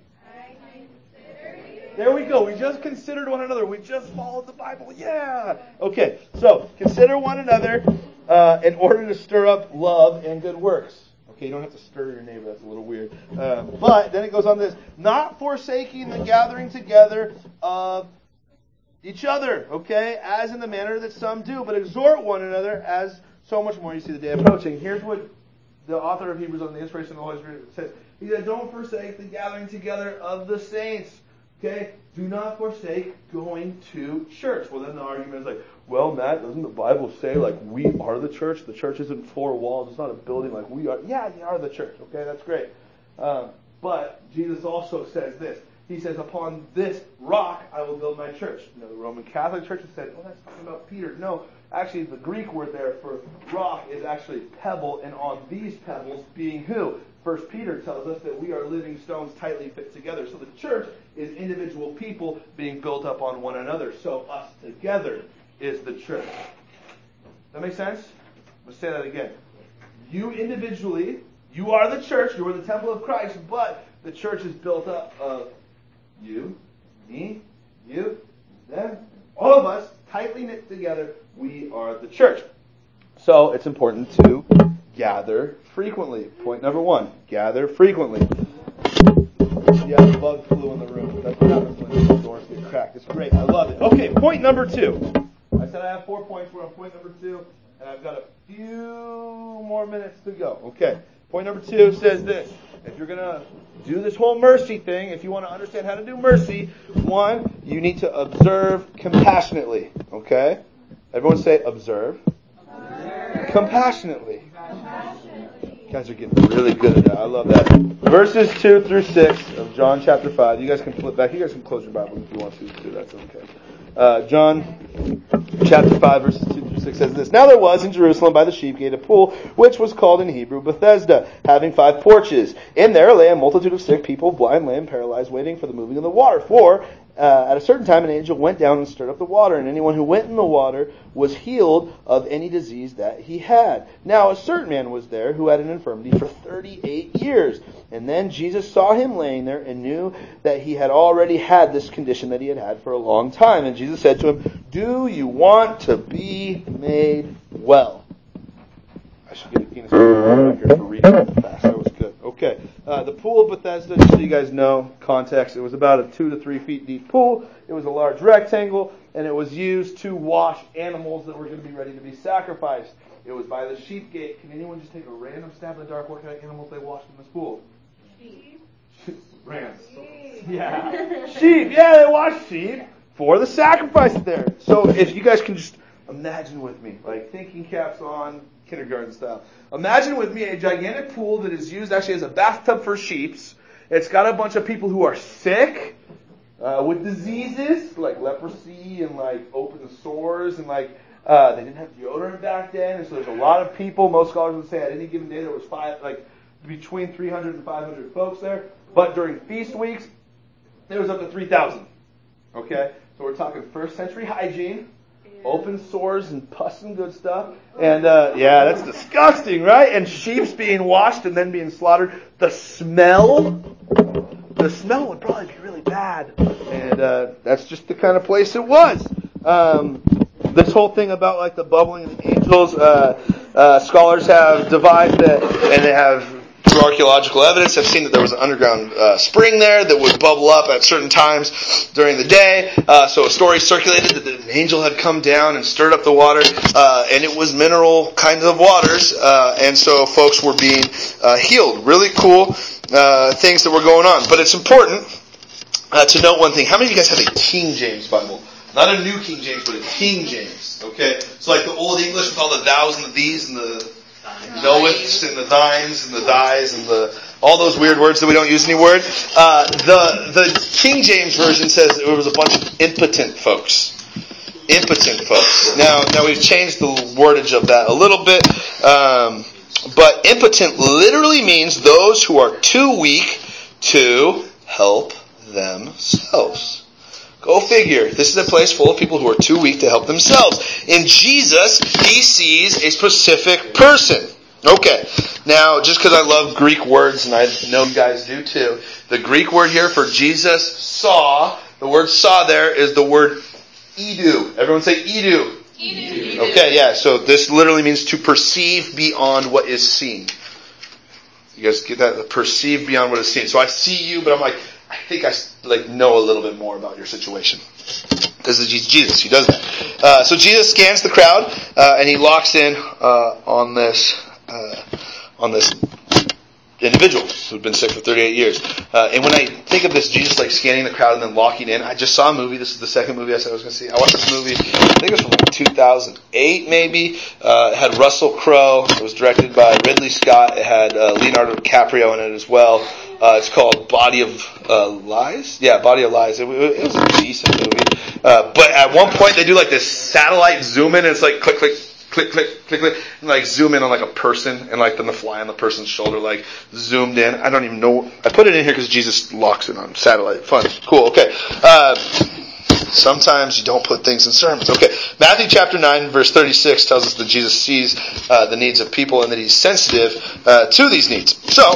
There we go. We just considered one another. We just followed the Bible. Yeah. Okay. So consider one another uh, in order to stir up love and good works. Okay, you don't have to stir your neighbor. That's a little weird. Um, but then it goes on this: not forsaking the gathering together of each other. Okay, as in the manner that some do, but exhort one another as so much more you see the day approaching. Here's what the author of Hebrews on the inspiration of the Holy Spirit says. He said, "Don't forsake the gathering together of the saints." Okay? Do not forsake going to church. Well, then the argument is like, well, Matt, doesn't the Bible say, like, we are the church? The church isn't four walls. It's not a building like we are. Yeah, you are the church. Okay, that's great. Um, but Jesus also says this. He says, upon this rock I will build my church. You know, the Roman Catholic Church has said, oh, that's talking about Peter. No, actually, the Greek word there for rock is actually pebble, and on these pebbles being who? First Peter tells us that we are living stones tightly fit together. So the church is individual people being built up on one another. So us together is the church. That make sense? Let's say that again. You individually, you are the church, you are the temple of Christ, but the church is built up of you, me, you, them, all of us, tightly knit together. We are the church. So it's important to gather frequently. Point number one, gather frequently. Yeah, the bug flew in the room. That's what happens when the doors get cracked. It's great. I love it. Okay, point number two. I said I have four points. We're on point number two, and I've got a few more minutes to go. Okay. Point number two says this. If you're going to do this whole mercy thing, if you want to understand how to do mercy, one, you need to observe compassionately. Okay? Everyone say observe. observe. Compassionately. Guys are getting really good at that. I love that. Verses 2 through 6 of John chapter 5. You guys can flip back. You guys can close your Bible if you want to, too. That's okay. Uh, John chapter 5, verses 2 through 6 says this Now there was in Jerusalem by the sheep gate a pool, which was called in Hebrew Bethesda, having five porches. In there lay a multitude of sick people, blind, lame, paralyzed, waiting for the moving of the water. For uh, at a certain time, an angel went down and stirred up the water, and anyone who went in the water was healed of any disease that he had. Now, a certain man was there who had an infirmity for 38 years. And then Jesus saw him laying there and knew that he had already had this condition that he had had for a long time. And Jesus said to him, Do you want to be made well? I should get a Record for reading that fast. That was good. Okay. Uh, the pool of Bethesda, just so you guys know context, it was about a two to three feet deep pool. It was a large rectangle, and it was used to wash animals that were going to be ready to be sacrificed. It was by the sheep gate. Can anyone just take a random stab in the dark? What kind of animals they washed in this pool? Sheep. Rams. Yeah. [laughs] sheep. Yeah, they washed sheep for the sacrifice there. So if you guys can just imagine with me, like thinking caps on, kindergarten style. Imagine with me a gigantic pool that is used actually as a bathtub for sheeps. It's got a bunch of people who are sick uh, with diseases like leprosy and like open sores and like uh, they didn't have deodorant back then, and so there's a lot of people. Most scholars would say at any given day there was five, like between 300 and 500 folks there. But during feast weeks, there was up to 3,000. Okay, so we're talking first century hygiene, open sores and pus and good stuff. And uh, yeah, that's disgusting, right? And sheep's being washed and then being slaughtered. The smell, the smell would probably be really bad. And uh, that's just the kind of place it was. Um, this whole thing about like the bubbling of the angels, uh, uh, scholars have devised it, and they have through archaeological evidence have seen that there was an underground uh, spring there that would bubble up at certain times during the day. Uh, so a story circulated that an angel had come down and stirred up the water, uh, and it was mineral kinds of waters, uh, and so folks were being uh, healed. Really cool uh, things that were going on. But it's important to note one thing. How many of you guys have a King James Bible? Not a New King James, but a King James. Okay? So like the Old English with all the thous and the these and the knoweths and the thines and the dies and the all those weird words that we don't use anymore. Uh, the the King James version says it was a bunch of impotent folks. Impotent folks. Now now we've changed the wordage of that a little bit. Um, but impotent literally means those who are too weak to help themselves. Go figure. This is a place full of people who are too weak to help themselves. In Jesus, he sees a specific person. Okay. Now, just because I love Greek words, and I know you guys do too, the Greek word here for Jesus saw, the word saw there is the word idu. Everyone say idu. Idu. Okay, yeah, so this literally means to perceive beyond what is seen. You guys get that? Perceive beyond what is seen. So I see you, but I'm like, I think I like know a little bit more about your situation. This is Jesus. He does that. Uh, so Jesus scans the crowd uh, and he locks in uh, on this uh, on this individual who'd been sick for 38 years. Uh, and when I think of this Jesus like scanning the crowd and then locking in, I just saw a movie. This is the second movie I said I was going to see. I watched this movie. I think it was from like 2008 maybe. Uh, it had Russell Crowe. It was directed by Ridley Scott. It had Leonardo DiCaprio in it as well. Uh, it's called Body of uh, Lies. Yeah, Body of Lies. It, it was a decent movie. Uh, but at one point they do like this satellite zoom in and it's like click, click, click, click, click, click, and like zoom in on like a person and like then the fly on the person's shoulder like zoomed in. I don't even know. I put it in here because Jesus locks it on satellite. Fun. Cool. Okay. Uh, Sometimes you don't put things in sermons. Okay, Matthew chapter 9, verse 36 tells us that Jesus sees uh, the needs of people and that he's sensitive uh, to these needs. So,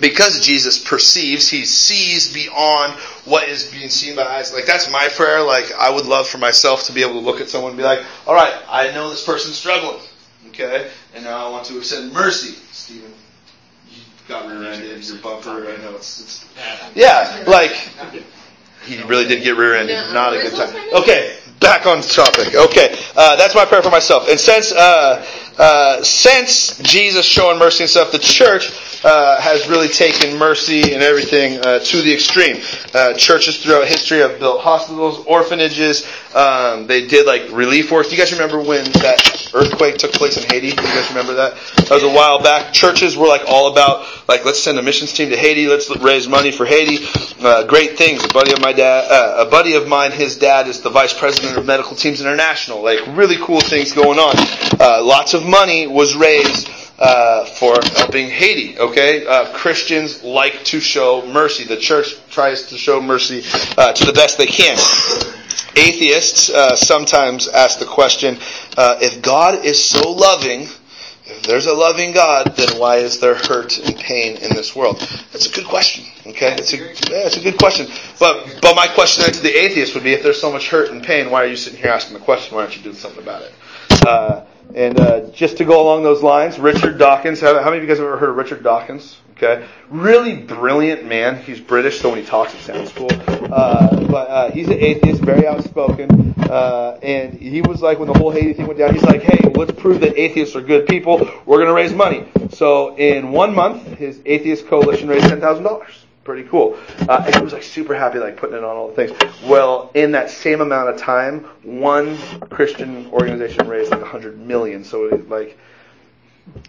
because Jesus perceives, he sees beyond what is being seen by eyes. Like that's my prayer. Like I would love for myself to be able to look at someone and be like, all right, I know this person's struggling. Okay? And now I want to extend mercy. Stephen, you got rear-ended, your bumper, I know it's, it's yeah, like, he really did get rear-ended. Not a good time. Okay, back on topic. Okay, uh, that's my prayer for myself. And since, uh, uh, since Jesus showing mercy and stuff, the church uh, has really taken mercy and everything uh, to the extreme. Uh, churches throughout history have built hospitals, orphanages. Um, they did like relief work. Do you guys remember when that earthquake took place in Haiti? Do you guys remember that? That was a while back. Churches were like all about like let's send a missions team to Haiti. Let's raise money for Haiti. Uh, great things. A buddy of my dad, uh, a buddy of mine, his dad is the vice president of Medical Teams International. Like really cool things going on. Uh, lots of money was raised uh, for helping Haiti. Okay, uh, Christians like to show mercy. The church tries to show mercy uh, to the best they can. Atheists uh, sometimes ask the question: uh, If God is so loving if there's a loving God, then why is there hurt and pain in this world? That's a good question. Okay, it's a yeah, it's a good question. But but my question to the atheist would be, if there's so much hurt and pain, why are you sitting here asking the question? Why aren't you doing something about it? Uh, and uh, just to go along those lines, Richard Dawkins. How, how many of you guys have ever heard of Richard Dawkins? Okay, really brilliant man. He's British, so when he talks, it sounds cool. Uh, but uh, he's an atheist, very outspoken, uh, and he was like, when the whole Haiti thing went down, he's like, "Hey, let's prove that atheists are good people. We're going to raise money." So in one month, his atheist coalition raised ten thousand dollars pretty cool. Uh, and he was like super happy, like putting it on all the things. Well, in that same amount of time, one Christian organization raised like a hundred million. So it, like,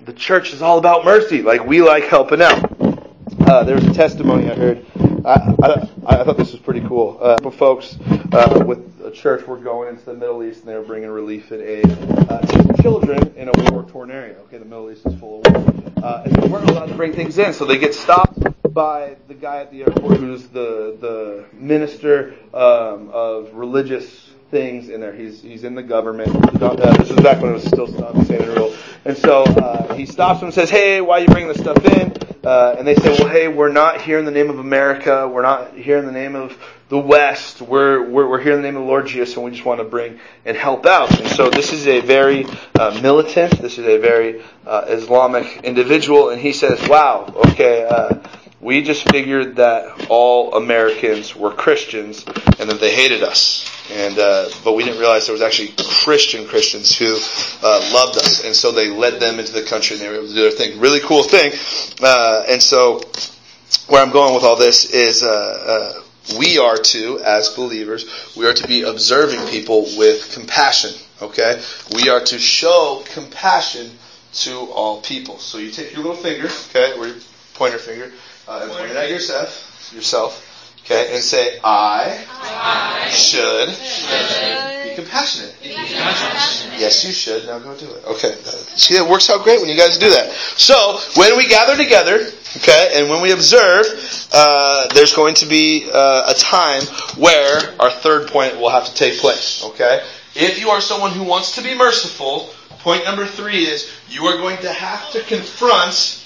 the church is all about mercy. Like we like helping out. Uh, there was a testimony I heard. I, I, I thought this was pretty cool. Uh, folks uh, with a church were going into the Middle East and they were bringing relief and aid uh, to children in a war-torn area. Okay, the Middle East is full of war, uh, and they weren't allowed to bring things in, so they get stopped by the guy at the airport who's the the minister um, of religious things in there. He's he's in the government. Uh, this was back when it was still Saddam Hussein rule. And so uh, he stops them and says, "Hey, why are you bringing this stuff in?" Uh, and they say, "Well, hey, we're not here in the name of America. We're not here in the name of the West. We're we're, we're here in the name of Lord Jesus, and we just want to bring and help out." And so this is a very uh, militant. This is a very uh, Islamic individual, and he says, "Wow, okay." We just figured that all Americans were Christians and that they hated us. And uh, but we didn't realize there was actually Christian Christians who uh, loved us, and so they led them into the country, and they were able to do their thing. Really cool thing. Uh, and so, where I'm going with all this is, uh, uh, we are to, as believers, we are to be observing people with compassion. Okay, we are to show compassion to all people. So you take your little finger, okay, or your pointer finger, uh, and point it at yourself, yourself Okay, and say, I, I should, should, be compassionate. Be compassionate. Yes, you should. Now go do it. Okay. See, that works out great when you guys do that. So, when we gather together, okay, and when we observe, uh, there's going to be uh, a time where our third point will have to take place, okay? If you are someone who wants to be merciful, point number three is you are going to have to confront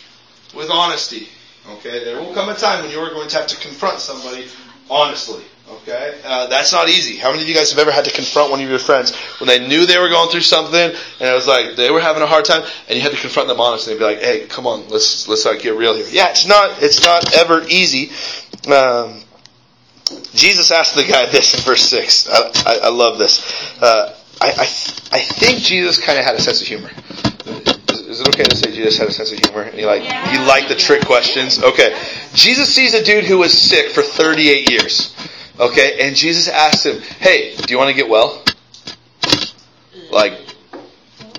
with honesty. Okay, there will come a time when you are going to have to confront somebody honestly. Okay, uh, that's not easy. How many of you guys have ever had to confront one of your friends when they knew they were going through something and it was like they were having a hard time and you had to confront them honestly and be like, "Hey, come on, let's let's like get real here." Yeah, it's not it's not ever easy. Um, Jesus asked the guy this in verse six. I, I, I love this. Uh, I, I, I think Jesus kind of had a sense of humor is it okay to say Jesus had a sense of humor? And he like yeah. he liked the trick questions. Okay, Jesus sees a dude who was sick for 38 years. Okay, and Jesus asks him, "Hey, do you want to get well?" Like,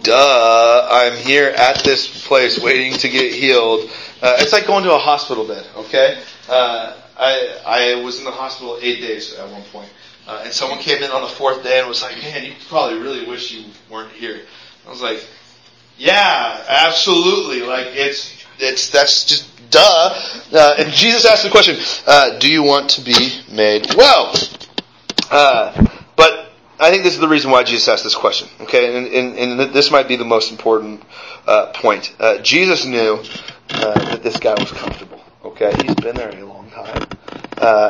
duh, I'm here at this place waiting to get healed. Uh, it's like going to a hospital bed. Okay, uh, I I was in the hospital eight days at one point. Uh, and someone came in on the fourth day and was like, "Man, you probably really wish you weren't here." I was like, yeah, absolutely. Like it's it's that's just duh. Uh, and Jesus asked the question, uh, "Do you want to be made well?" Uh, but I think this is the reason why Jesus asked this question. Okay, and, and, and this might be the most important uh, point. Uh, Jesus knew uh, that this guy was comfortable. Okay, he's been there a long time.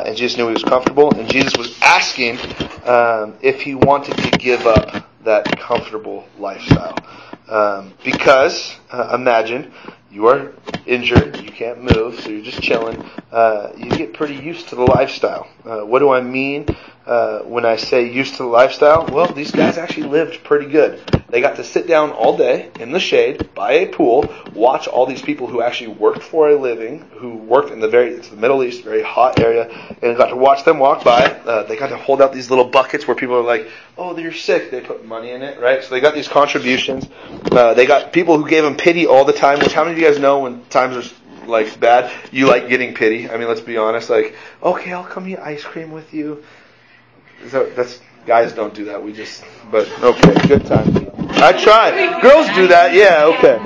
and Jesus knew he was comfortable, and Jesus was asking um, if he wanted to give up that comfortable lifestyle. Um, because, uh, imagine, you are injured, you can't move, so you're just chilling. Uh, you get pretty used to the lifestyle. Uh, what do I mean uh, when I say used to the lifestyle? Well, these guys actually lived pretty good. They got to sit down all day in the shade by a pool, watch all these people who actually worked for a living, who worked in the very it's the Middle East, very hot area, and got to watch them walk by. Uh, they got to hold out these little buckets where people are like, "Oh, you're sick." They put money in it, right? So they got these contributions. Uh, they got people who gave them pity all the time. Which how many of you guys know when times are like bad, you like getting pity. I mean, let's be honest. Like, okay, I'll come eat ice cream with you. That, that's guys don't do that. We just, but okay, good time. I try. Girls do that. Yeah. Okay.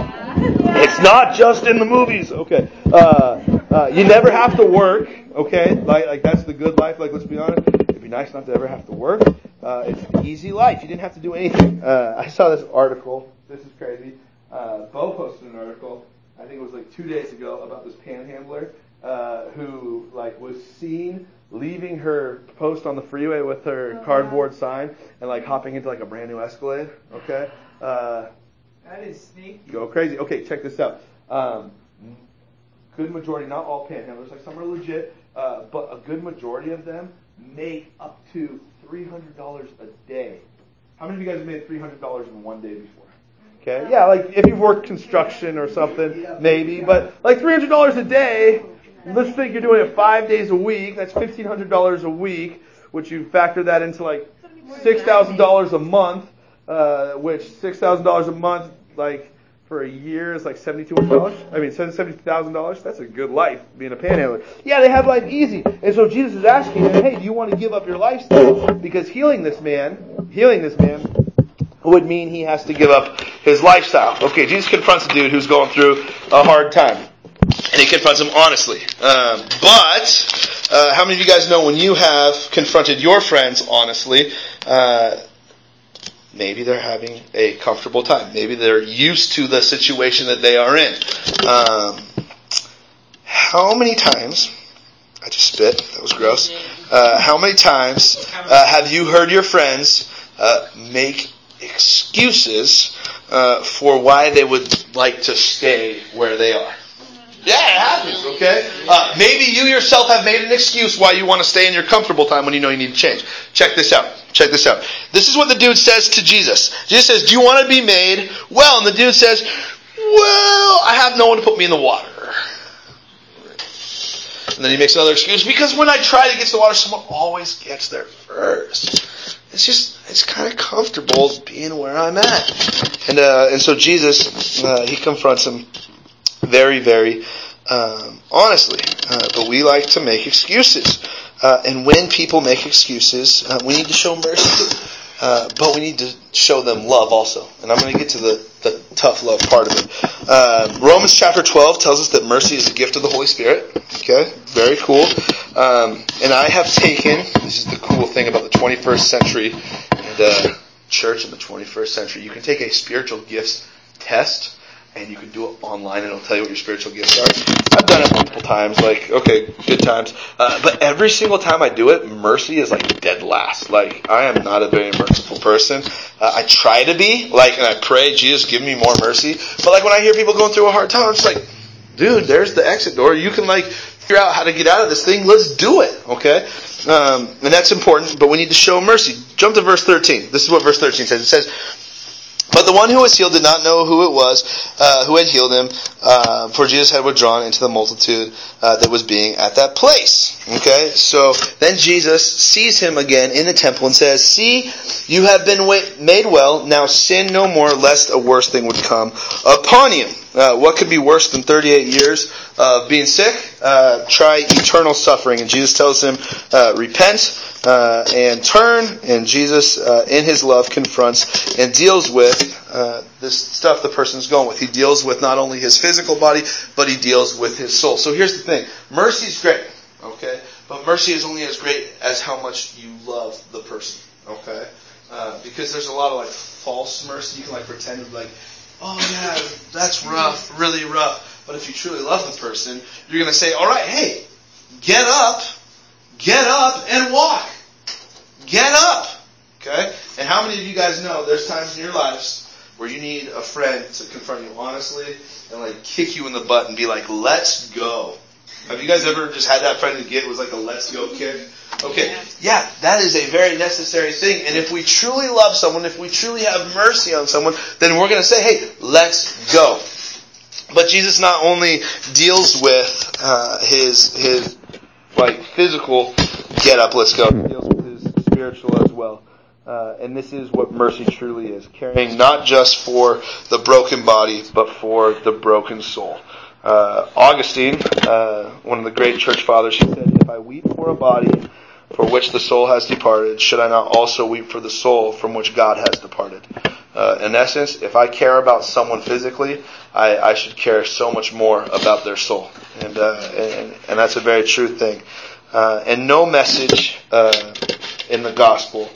It's not just in the movies. Okay. Uh, uh, you never have to work. Okay. Like, like that's the good life. Like, let's be honest. It'd be nice not to ever have to work. Uh, it's an easy life. You didn't have to do anything. Uh, I saw this article. This is crazy. Uh, Bo posted an article, I think it was like two days ago, about this panhandler uh, who like was seen leaving her post on the freeway with her cardboard sign and like hopping into like a brand new Escalade. Okay, uh, That is sneaky. go crazy. Okay, check this out. Um, good majority, not all panhandlers, like some are legit, uh, but a good majority of them make up to three hundred dollars a day. How many of you guys have made three hundred dollars in one day before? Okay, yeah, like if you've worked construction or something, maybe, but like three hundred dollars a day. Let's think you're doing it five days a week. That's fifteen hundred dollars a week, which you factor that into like six thousand dollars a month, uh, which six thousand dollars a month, like for a year, is like seventy two hundred dollars. I mean, seventy thousand dollars. That's a good life being a panhandler. Yeah, they have life easy, and so Jesus is asking hey, do you want to give up your lifestyle? Because healing this man, healing this man, would mean he has to give up his lifestyle. Okay, Jesus confronts a dude who's going through a hard time. And he confronts him honestly. Um, but, uh, how many of you guys know when you have confronted your friends honestly, uh, maybe they're having a comfortable time. Maybe they're used to the situation that they are in. Um, how many times, I just spit, that was gross. Uh, how many times uh, have you heard your friends uh, make excuses uh, for why they would like to stay where they are? Yeah, it happens, okay? Uh, maybe you yourself have made an excuse why you want to stay in your comfortable time when you know you need to change. Check this out. Check this out. This is what the dude says to Jesus. Jesus says, Do you want to be made well? And the dude says, Well, I have no one to put me in the water. And then he makes another excuse because when I try to get to the water, someone always gets there first. It's just, it's kind of comfortable being where I'm at. And, uh, and so Jesus, uh, he confronts him very, very um, honestly. Uh, but we like to make excuses. Uh, and when people make excuses, uh, we need to show mercy. Uh, but we need to show them love also. And I'm going to get to the, the tough love part of it. Uh, Romans chapter 12 tells us that mercy is a gift of the Holy Spirit. Okay, very cool. Um, and I have taken, this is the cool thing about the 21st century and uh, church in the 21st century, you can take a spiritual gifts test and you can do it online and it'll tell you what your spiritual gifts are. I've done it multiple times, like, okay, good times. Uh, but every single time I do it, mercy is like dead last. Like, I am not a very merciful person. Uh, I try to be, like, and I pray, Jesus, give me more mercy. But like when I hear people going through a hard time, I'm just like, dude, there's the exit door. You can like figure out how to get out of this thing. Let's do it, okay? Um, and that's important, but we need to show mercy. Jump to verse 13. This is what verse 13 says. It says, but the one who was healed did not know who it was uh, who had healed him, uh, for Jesus had withdrawn into the multitude uh, that was being at that place. Okay, so then Jesus sees him again in the temple and says, "See, you have been made well. Now sin no more, lest a worse thing would come upon you." Uh, what could be worse than 38 years of being sick? Uh, try eternal suffering. And Jesus tells him, uh, repent uh, and turn. And Jesus, uh, in his love, confronts and deals with this stuff the person's going with. He deals with not only his physical body, but he deals with his soul. So here's the thing: mercy is great, okay, but mercy is only as great as how much you love the person, okay. Because there's a lot of like false mercy. You can like pretend like, oh yeah, that's rough, really rough. But if you truly love the person, you're going to say, all right, hey, get up, get up and walk. Get up. Okay? And how many of you guys know there's times in your lives where you need a friend to confront you honestly and like kick you in the butt and be like, let's go. Have you guys ever just had that friend to get was like a let's go kick? Okay. Yeah, that is a very necessary thing. And if we truly love someone, if we truly have mercy on someone, then we're going to say, hey, let's go. But Jesus not only deals with uh, his his like physical get up, let's go. He deals with his spiritual as well. Uh, and this is what mercy truly is caring not just for the broken body, but for the broken soul. Uh, Augustine, uh, one of the great church fathers, he said, If I weep for a body for which the soul has departed, should I not also weep for the soul from which God has departed? Uh, in essence, if I care about someone physically, I, I should care so much more about their soul. And, uh, and, and that's a very true thing. Uh, and no message uh, in the gospel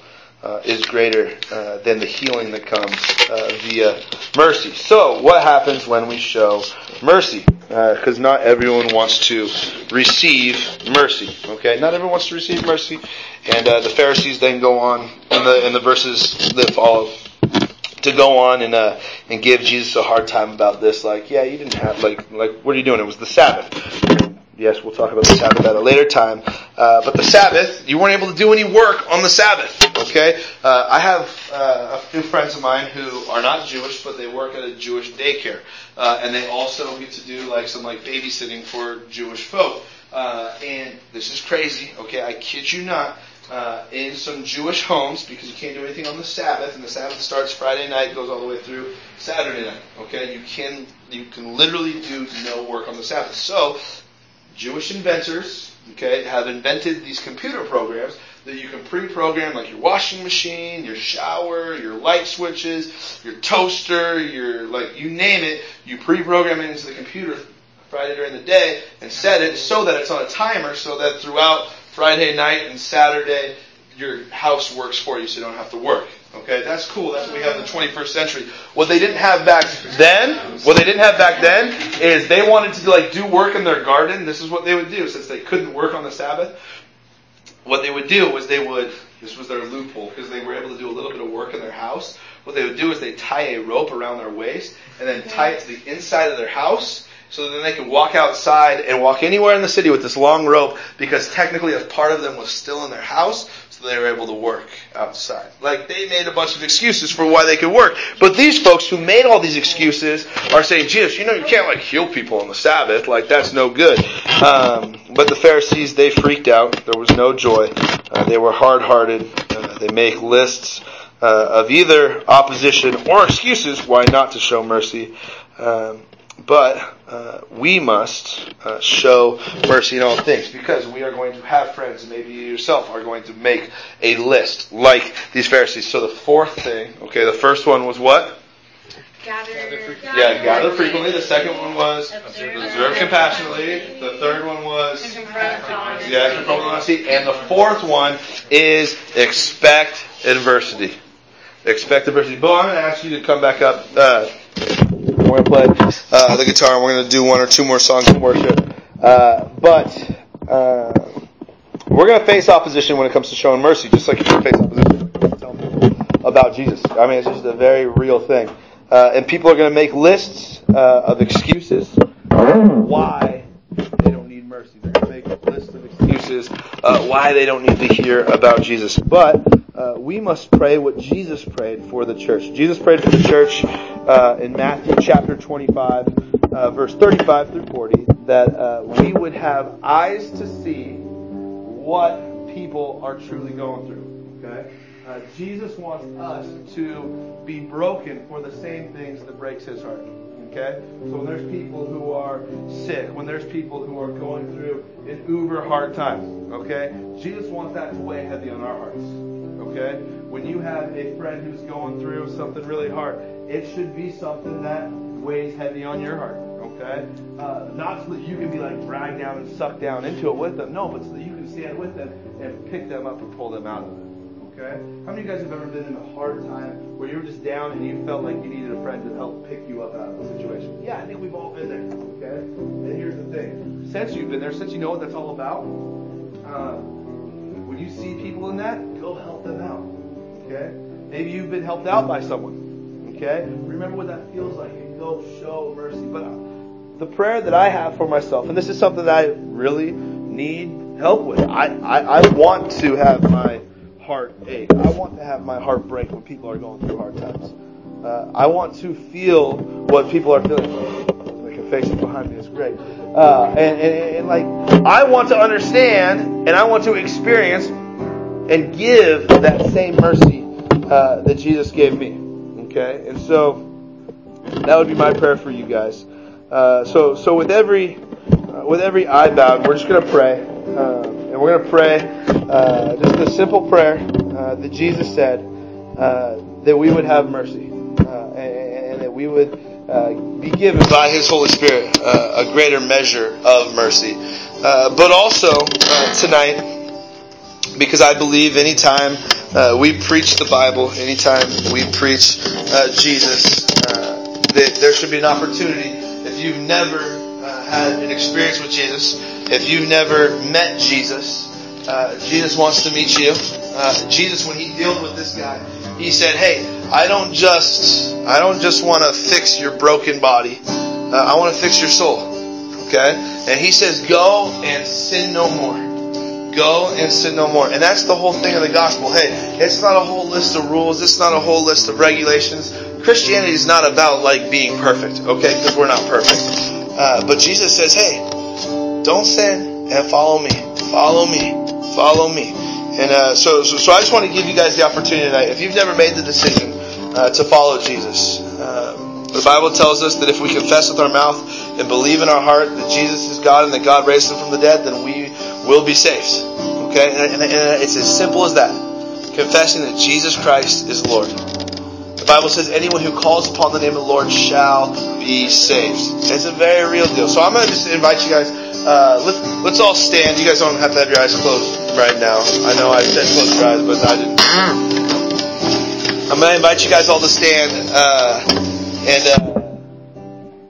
uh, is greater uh, than the healing that comes uh, via mercy. So, what happens when we show mercy? Because not everyone wants to receive mercy. Okay, not everyone wants to receive mercy, and uh, the Pharisees then go on in the in the verses that follow to go on and uh, and give Jesus a hard time about this. Like, yeah, you didn't have like like what are you doing? It was the Sabbath. Yes, we'll talk about the Sabbath at a later time. Uh, but the Sabbath, you weren't able to do any work on the Sabbath. Okay, uh, I have uh, a few friends of mine who are not Jewish, but they work at a Jewish daycare, uh, and they also get to do like some like babysitting for Jewish folk. Uh, and this is crazy. Okay, I kid you not. Uh, in some Jewish homes, because you can't do anything on the Sabbath, and the Sabbath starts Friday night, goes all the way through Saturday night. Okay, you can you can literally do no work on the Sabbath. So Jewish inventors, okay, have invented these computer programs that you can pre-program like your washing machine, your shower, your light switches, your toaster, your like you name it, you pre-program it into the computer Friday during the day and set it so that it's on a timer so that throughout Friday night and Saturday your house works for you so you don't have to work. Okay, that's cool. That's what we have in the 21st century. What they didn't have back then, what they didn't have back then is they wanted to like do work in their garden. This is what they would do since they couldn't work on the Sabbath. What they would do was they would, this was their loophole because they were able to do a little bit of work in their house. What they would do is they tie a rope around their waist and then tie it to the inside of their house so that then they could walk outside and walk anywhere in the city with this long rope because technically a part of them was still in their house they were able to work outside. Like they made a bunch of excuses for why they could work. But these folks who made all these excuses are saying, Jesus, you know you can't like heal people on the Sabbath. Like that's no good. Um, but the Pharisees, they freaked out. There was no joy. Uh, they were hard-hearted. Uh, they make lists uh, of either opposition or excuses why not to show mercy. Um, but uh, we must uh, show mercy in all things because we are going to have friends, and maybe you yourself are going to make a list like these Pharisees. So the fourth thing, okay, the first one was what? Gather. Yeah, gather frequently. The second one was observe compassionately. The third one was yeah, confront honesty. And the fourth one is expect adversity. Expect adversity. Bo, I'm going to ask you to come back up. Uh, we're going to play uh, the guitar and we're going to do one or two more songs in worship. Uh, but uh, we're going to face opposition when it comes to showing mercy, just like to face opposition about Jesus. I mean, it's just a very real thing. Uh, and people are going to make lists uh, of excuses why they don't need mercy. They're going to make lists of excuses uh, why they don't need to hear about Jesus. But uh, we must pray what Jesus prayed for the church. Jesus prayed for the church uh, in Matthew chapter 25, uh, verse 35 through 40, that uh, we would have eyes to see what people are truly going through. Okay? Uh, Jesus wants us to be broken for the same things that breaks his heart. Okay? So when there's people who are sick, when there's people who are going through an uber hard time, okay? Jesus wants that to weigh heavy on our hearts. Okay? When you have a friend who's going through something really hard, it should be something that weighs heavy on your heart. Okay? Uh, not so that you can be like dragged down and sucked down into it with them. No, but so that you can stand with them and pick them up and pull them out of it. Okay? How many of you guys have ever been in a hard time where you were just down and you felt like you needed a friend to help pick you up out of the situation? Yeah, I think we've all been there. Okay? And here's the thing. Since you've been there, since you know what that's all about, uh, when you see people in that, go help them out. Okay? Maybe you've been helped out by someone. Okay? Remember what that feels like and go show mercy. But uh, the prayer that I have for myself, and this is something that I really need help with. I, I, I want to have my heart ache. I want to have my heart break when people are going through hard times. Uh, I want to feel what people are feeling. Faces behind me is great. Uh, and, and, and like, I want to understand and I want to experience and give that same mercy uh, that Jesus gave me. Okay? And so, that would be my prayer for you guys. Uh, so, so with every, uh, with every eye bowed, we're just going to pray. Uh, and we're going to pray uh, just a simple prayer uh, that Jesus said that we would have mercy and, and, that we would be given by His Holy Spirit a greater measure of mercy. but also tonight, because I believe anytime uh, we preach the Bible, anytime we preach uh, Jesus, uh, that there should be an opportunity. If you've never uh, had an experience with Jesus, if you've never met Jesus, uh, Jesus wants to meet you. Uh, Jesus, when he dealt with this guy, he said, "Hey, I don't just I don't just want to fix your broken body. I want to fix your soul." Okay, and he says, "Go and sin no more." Go and sin no more. And that's the whole thing of the gospel. Hey, it's not a whole list of rules. It's not a whole list of regulations. Christianity is not about like being perfect, okay? Because we're not perfect. Uh, but Jesus says, hey, don't sin and follow me. Follow me. Follow me. And uh, so, so, so I just want to give you guys the opportunity tonight. If you've never made the decision uh, to follow Jesus, uh, the Bible tells us that if we confess with our mouth and believe in our heart that Jesus is God and that God raised him from the dead, then we will be saved. Okay? And, and, and it's as simple as that. Confessing that Jesus Christ is Lord. The Bible says anyone who calls upon the name of the Lord shall be saved. It's a very real deal. So I'm going to just invite you guys, uh, let's, let's all stand. You guys don't have to have your eyes closed right now. I know I said close your eyes, but I didn't. I'm going to invite you guys all to stand. Uh, and uh,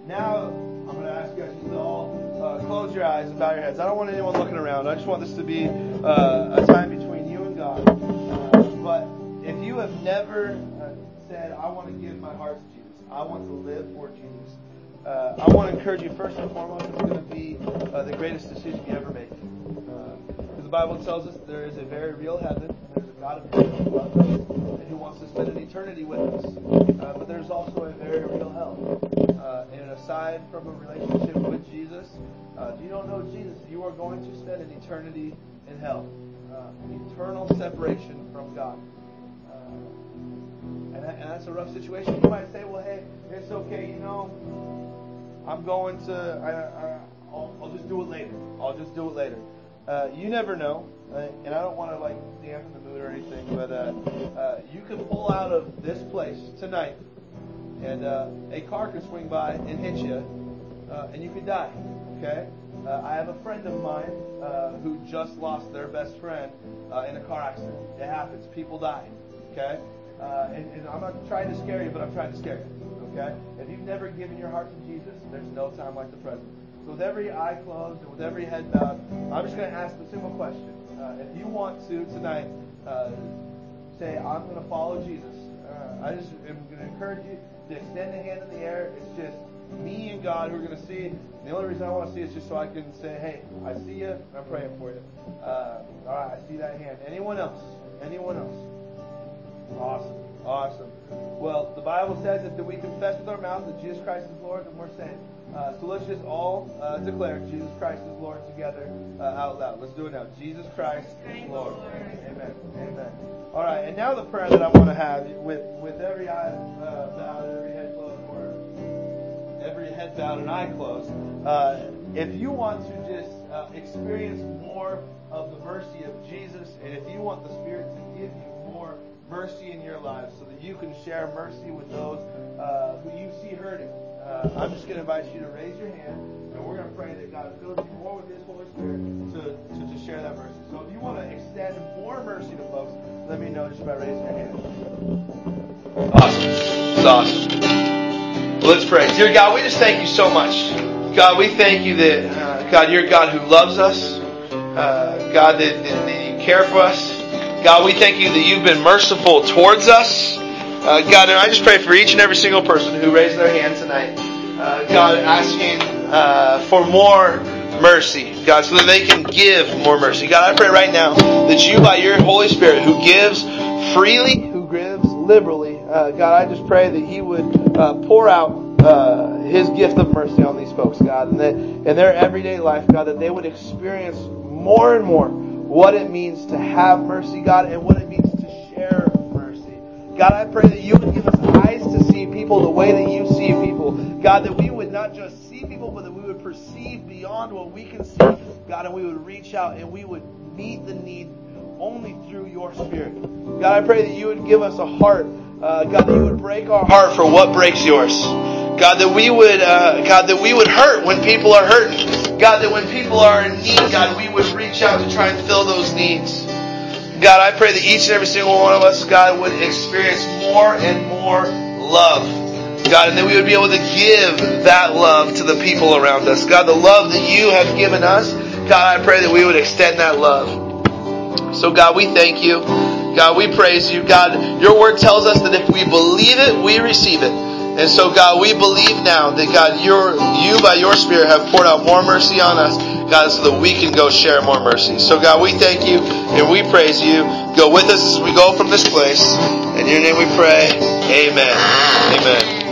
now I'm going to ask you guys to all uh, close your eyes and bow your heads. I don't want anyone looking around. I just want this to be uh, a time between you and God. Uh, but if you have never uh, said, I want to give my heart to Jesus, I want to live for Jesus, I want to encourage you first and foremost, it's going to be the greatest decision you ever make. Bible tells us there is a very real heaven, there's a God of heaven who loves us and who wants to spend an eternity with us. Uh, but there's also a very real hell. Uh, and aside from a relationship with Jesus, uh, if you don't know Jesus, you are going to spend an eternity in hell. Uh, eternal separation from God. Uh, and, that, and that's a rough situation. You might say, well, hey, it's okay, you know, I'm going to, I, I, I'll, I'll just do it later. I'll just do it later. Uh, you never know, uh, and I don't want to like dampen the mood or anything, but uh, uh, you could pull out of this place tonight, and uh, a car could swing by and hit you, uh, and you could die. Okay? Uh, I have a friend of mine uh, who just lost their best friend uh, in a car accident. It happens. People die. Okay? Uh, and, and I'm not trying to scare you, but I'm trying to scare you. Okay? If you've never given your heart to Jesus, there's no time like the present. So with every eye closed and with every head bowed, I'm just going to ask the simple question. Uh, if you want to tonight uh, say, I'm going to follow Jesus, uh, I just am going to encourage you to extend a hand in the air. It's just me and God who are going to see. And the only reason I want to see it is just so I can say, hey, I see you, and I'm praying for you. Uh, all right, I see that hand. Anyone else? Anyone else? Awesome. Awesome. Well, the Bible says that we confess with our mouth that Jesus Christ is Lord, and we're saved. Uh, so let's just all uh, declare Jesus Christ is Lord together uh, out loud. Let's do it now. Jesus Christ is Lord. Amen. Amen. All right, and now the prayer that I want to have with with every eye uh, bowed, every head closed, or every head bowed and eye closed. Uh, if you want to just uh, experience more of the mercy of Jesus, and if you want the Spirit to give you more mercy in your life, so that you can share mercy with those who you see hurting uh, I'm just going to invite you to raise your hand, and we're going to pray that God fills you more with His Holy Spirit to, to, to share that mercy. So if you want to extend more mercy to folks, let me know just by raising your hand. Awesome. Awesome. Well, let's pray. Dear God, we just thank you so much. God, we thank you that, uh, God, you're a God who loves us. Uh, God, that, that you care for us. God, we thank you that you've been merciful towards us. Uh, God, and I just pray for each and every single person who raised their hand tonight. Uh, God, asking uh, for more mercy, God, so that they can give more mercy. God, I pray right now that you, by your Holy Spirit, who gives freely, who gives liberally, uh, God, I just pray that He would uh, pour out uh, His gift of mercy on these folks, God, and that in their everyday life, God, that they would experience more and more what it means to have mercy, God, and what it means to share God, I pray that you would give us eyes to see people the way that you see people. God, that we would not just see people, but that we would perceive beyond what we can see. God, and we would reach out and we would meet the need only through your Spirit. God, I pray that you would give us a heart. Uh, God, that you would break our heart for what breaks yours. God, that we would, uh, God, that we would hurt when people are hurting. God, that when people are in need, God, we would reach out to try and fill those needs. God, I pray that each and every single one of us, God, would experience more and more love. God, and that we would be able to give that love to the people around us. God, the love that you have given us, God, I pray that we would extend that love. So God, we thank you. God, we praise you. God, your word tells us that if we believe it, we receive it. And so, God, we believe now that God, your, you by your Spirit have poured out more mercy on us, God, so that we can go share more mercy. So, God, we thank you and we praise you. Go with us as we go from this place. In your name we pray. Amen. Amen.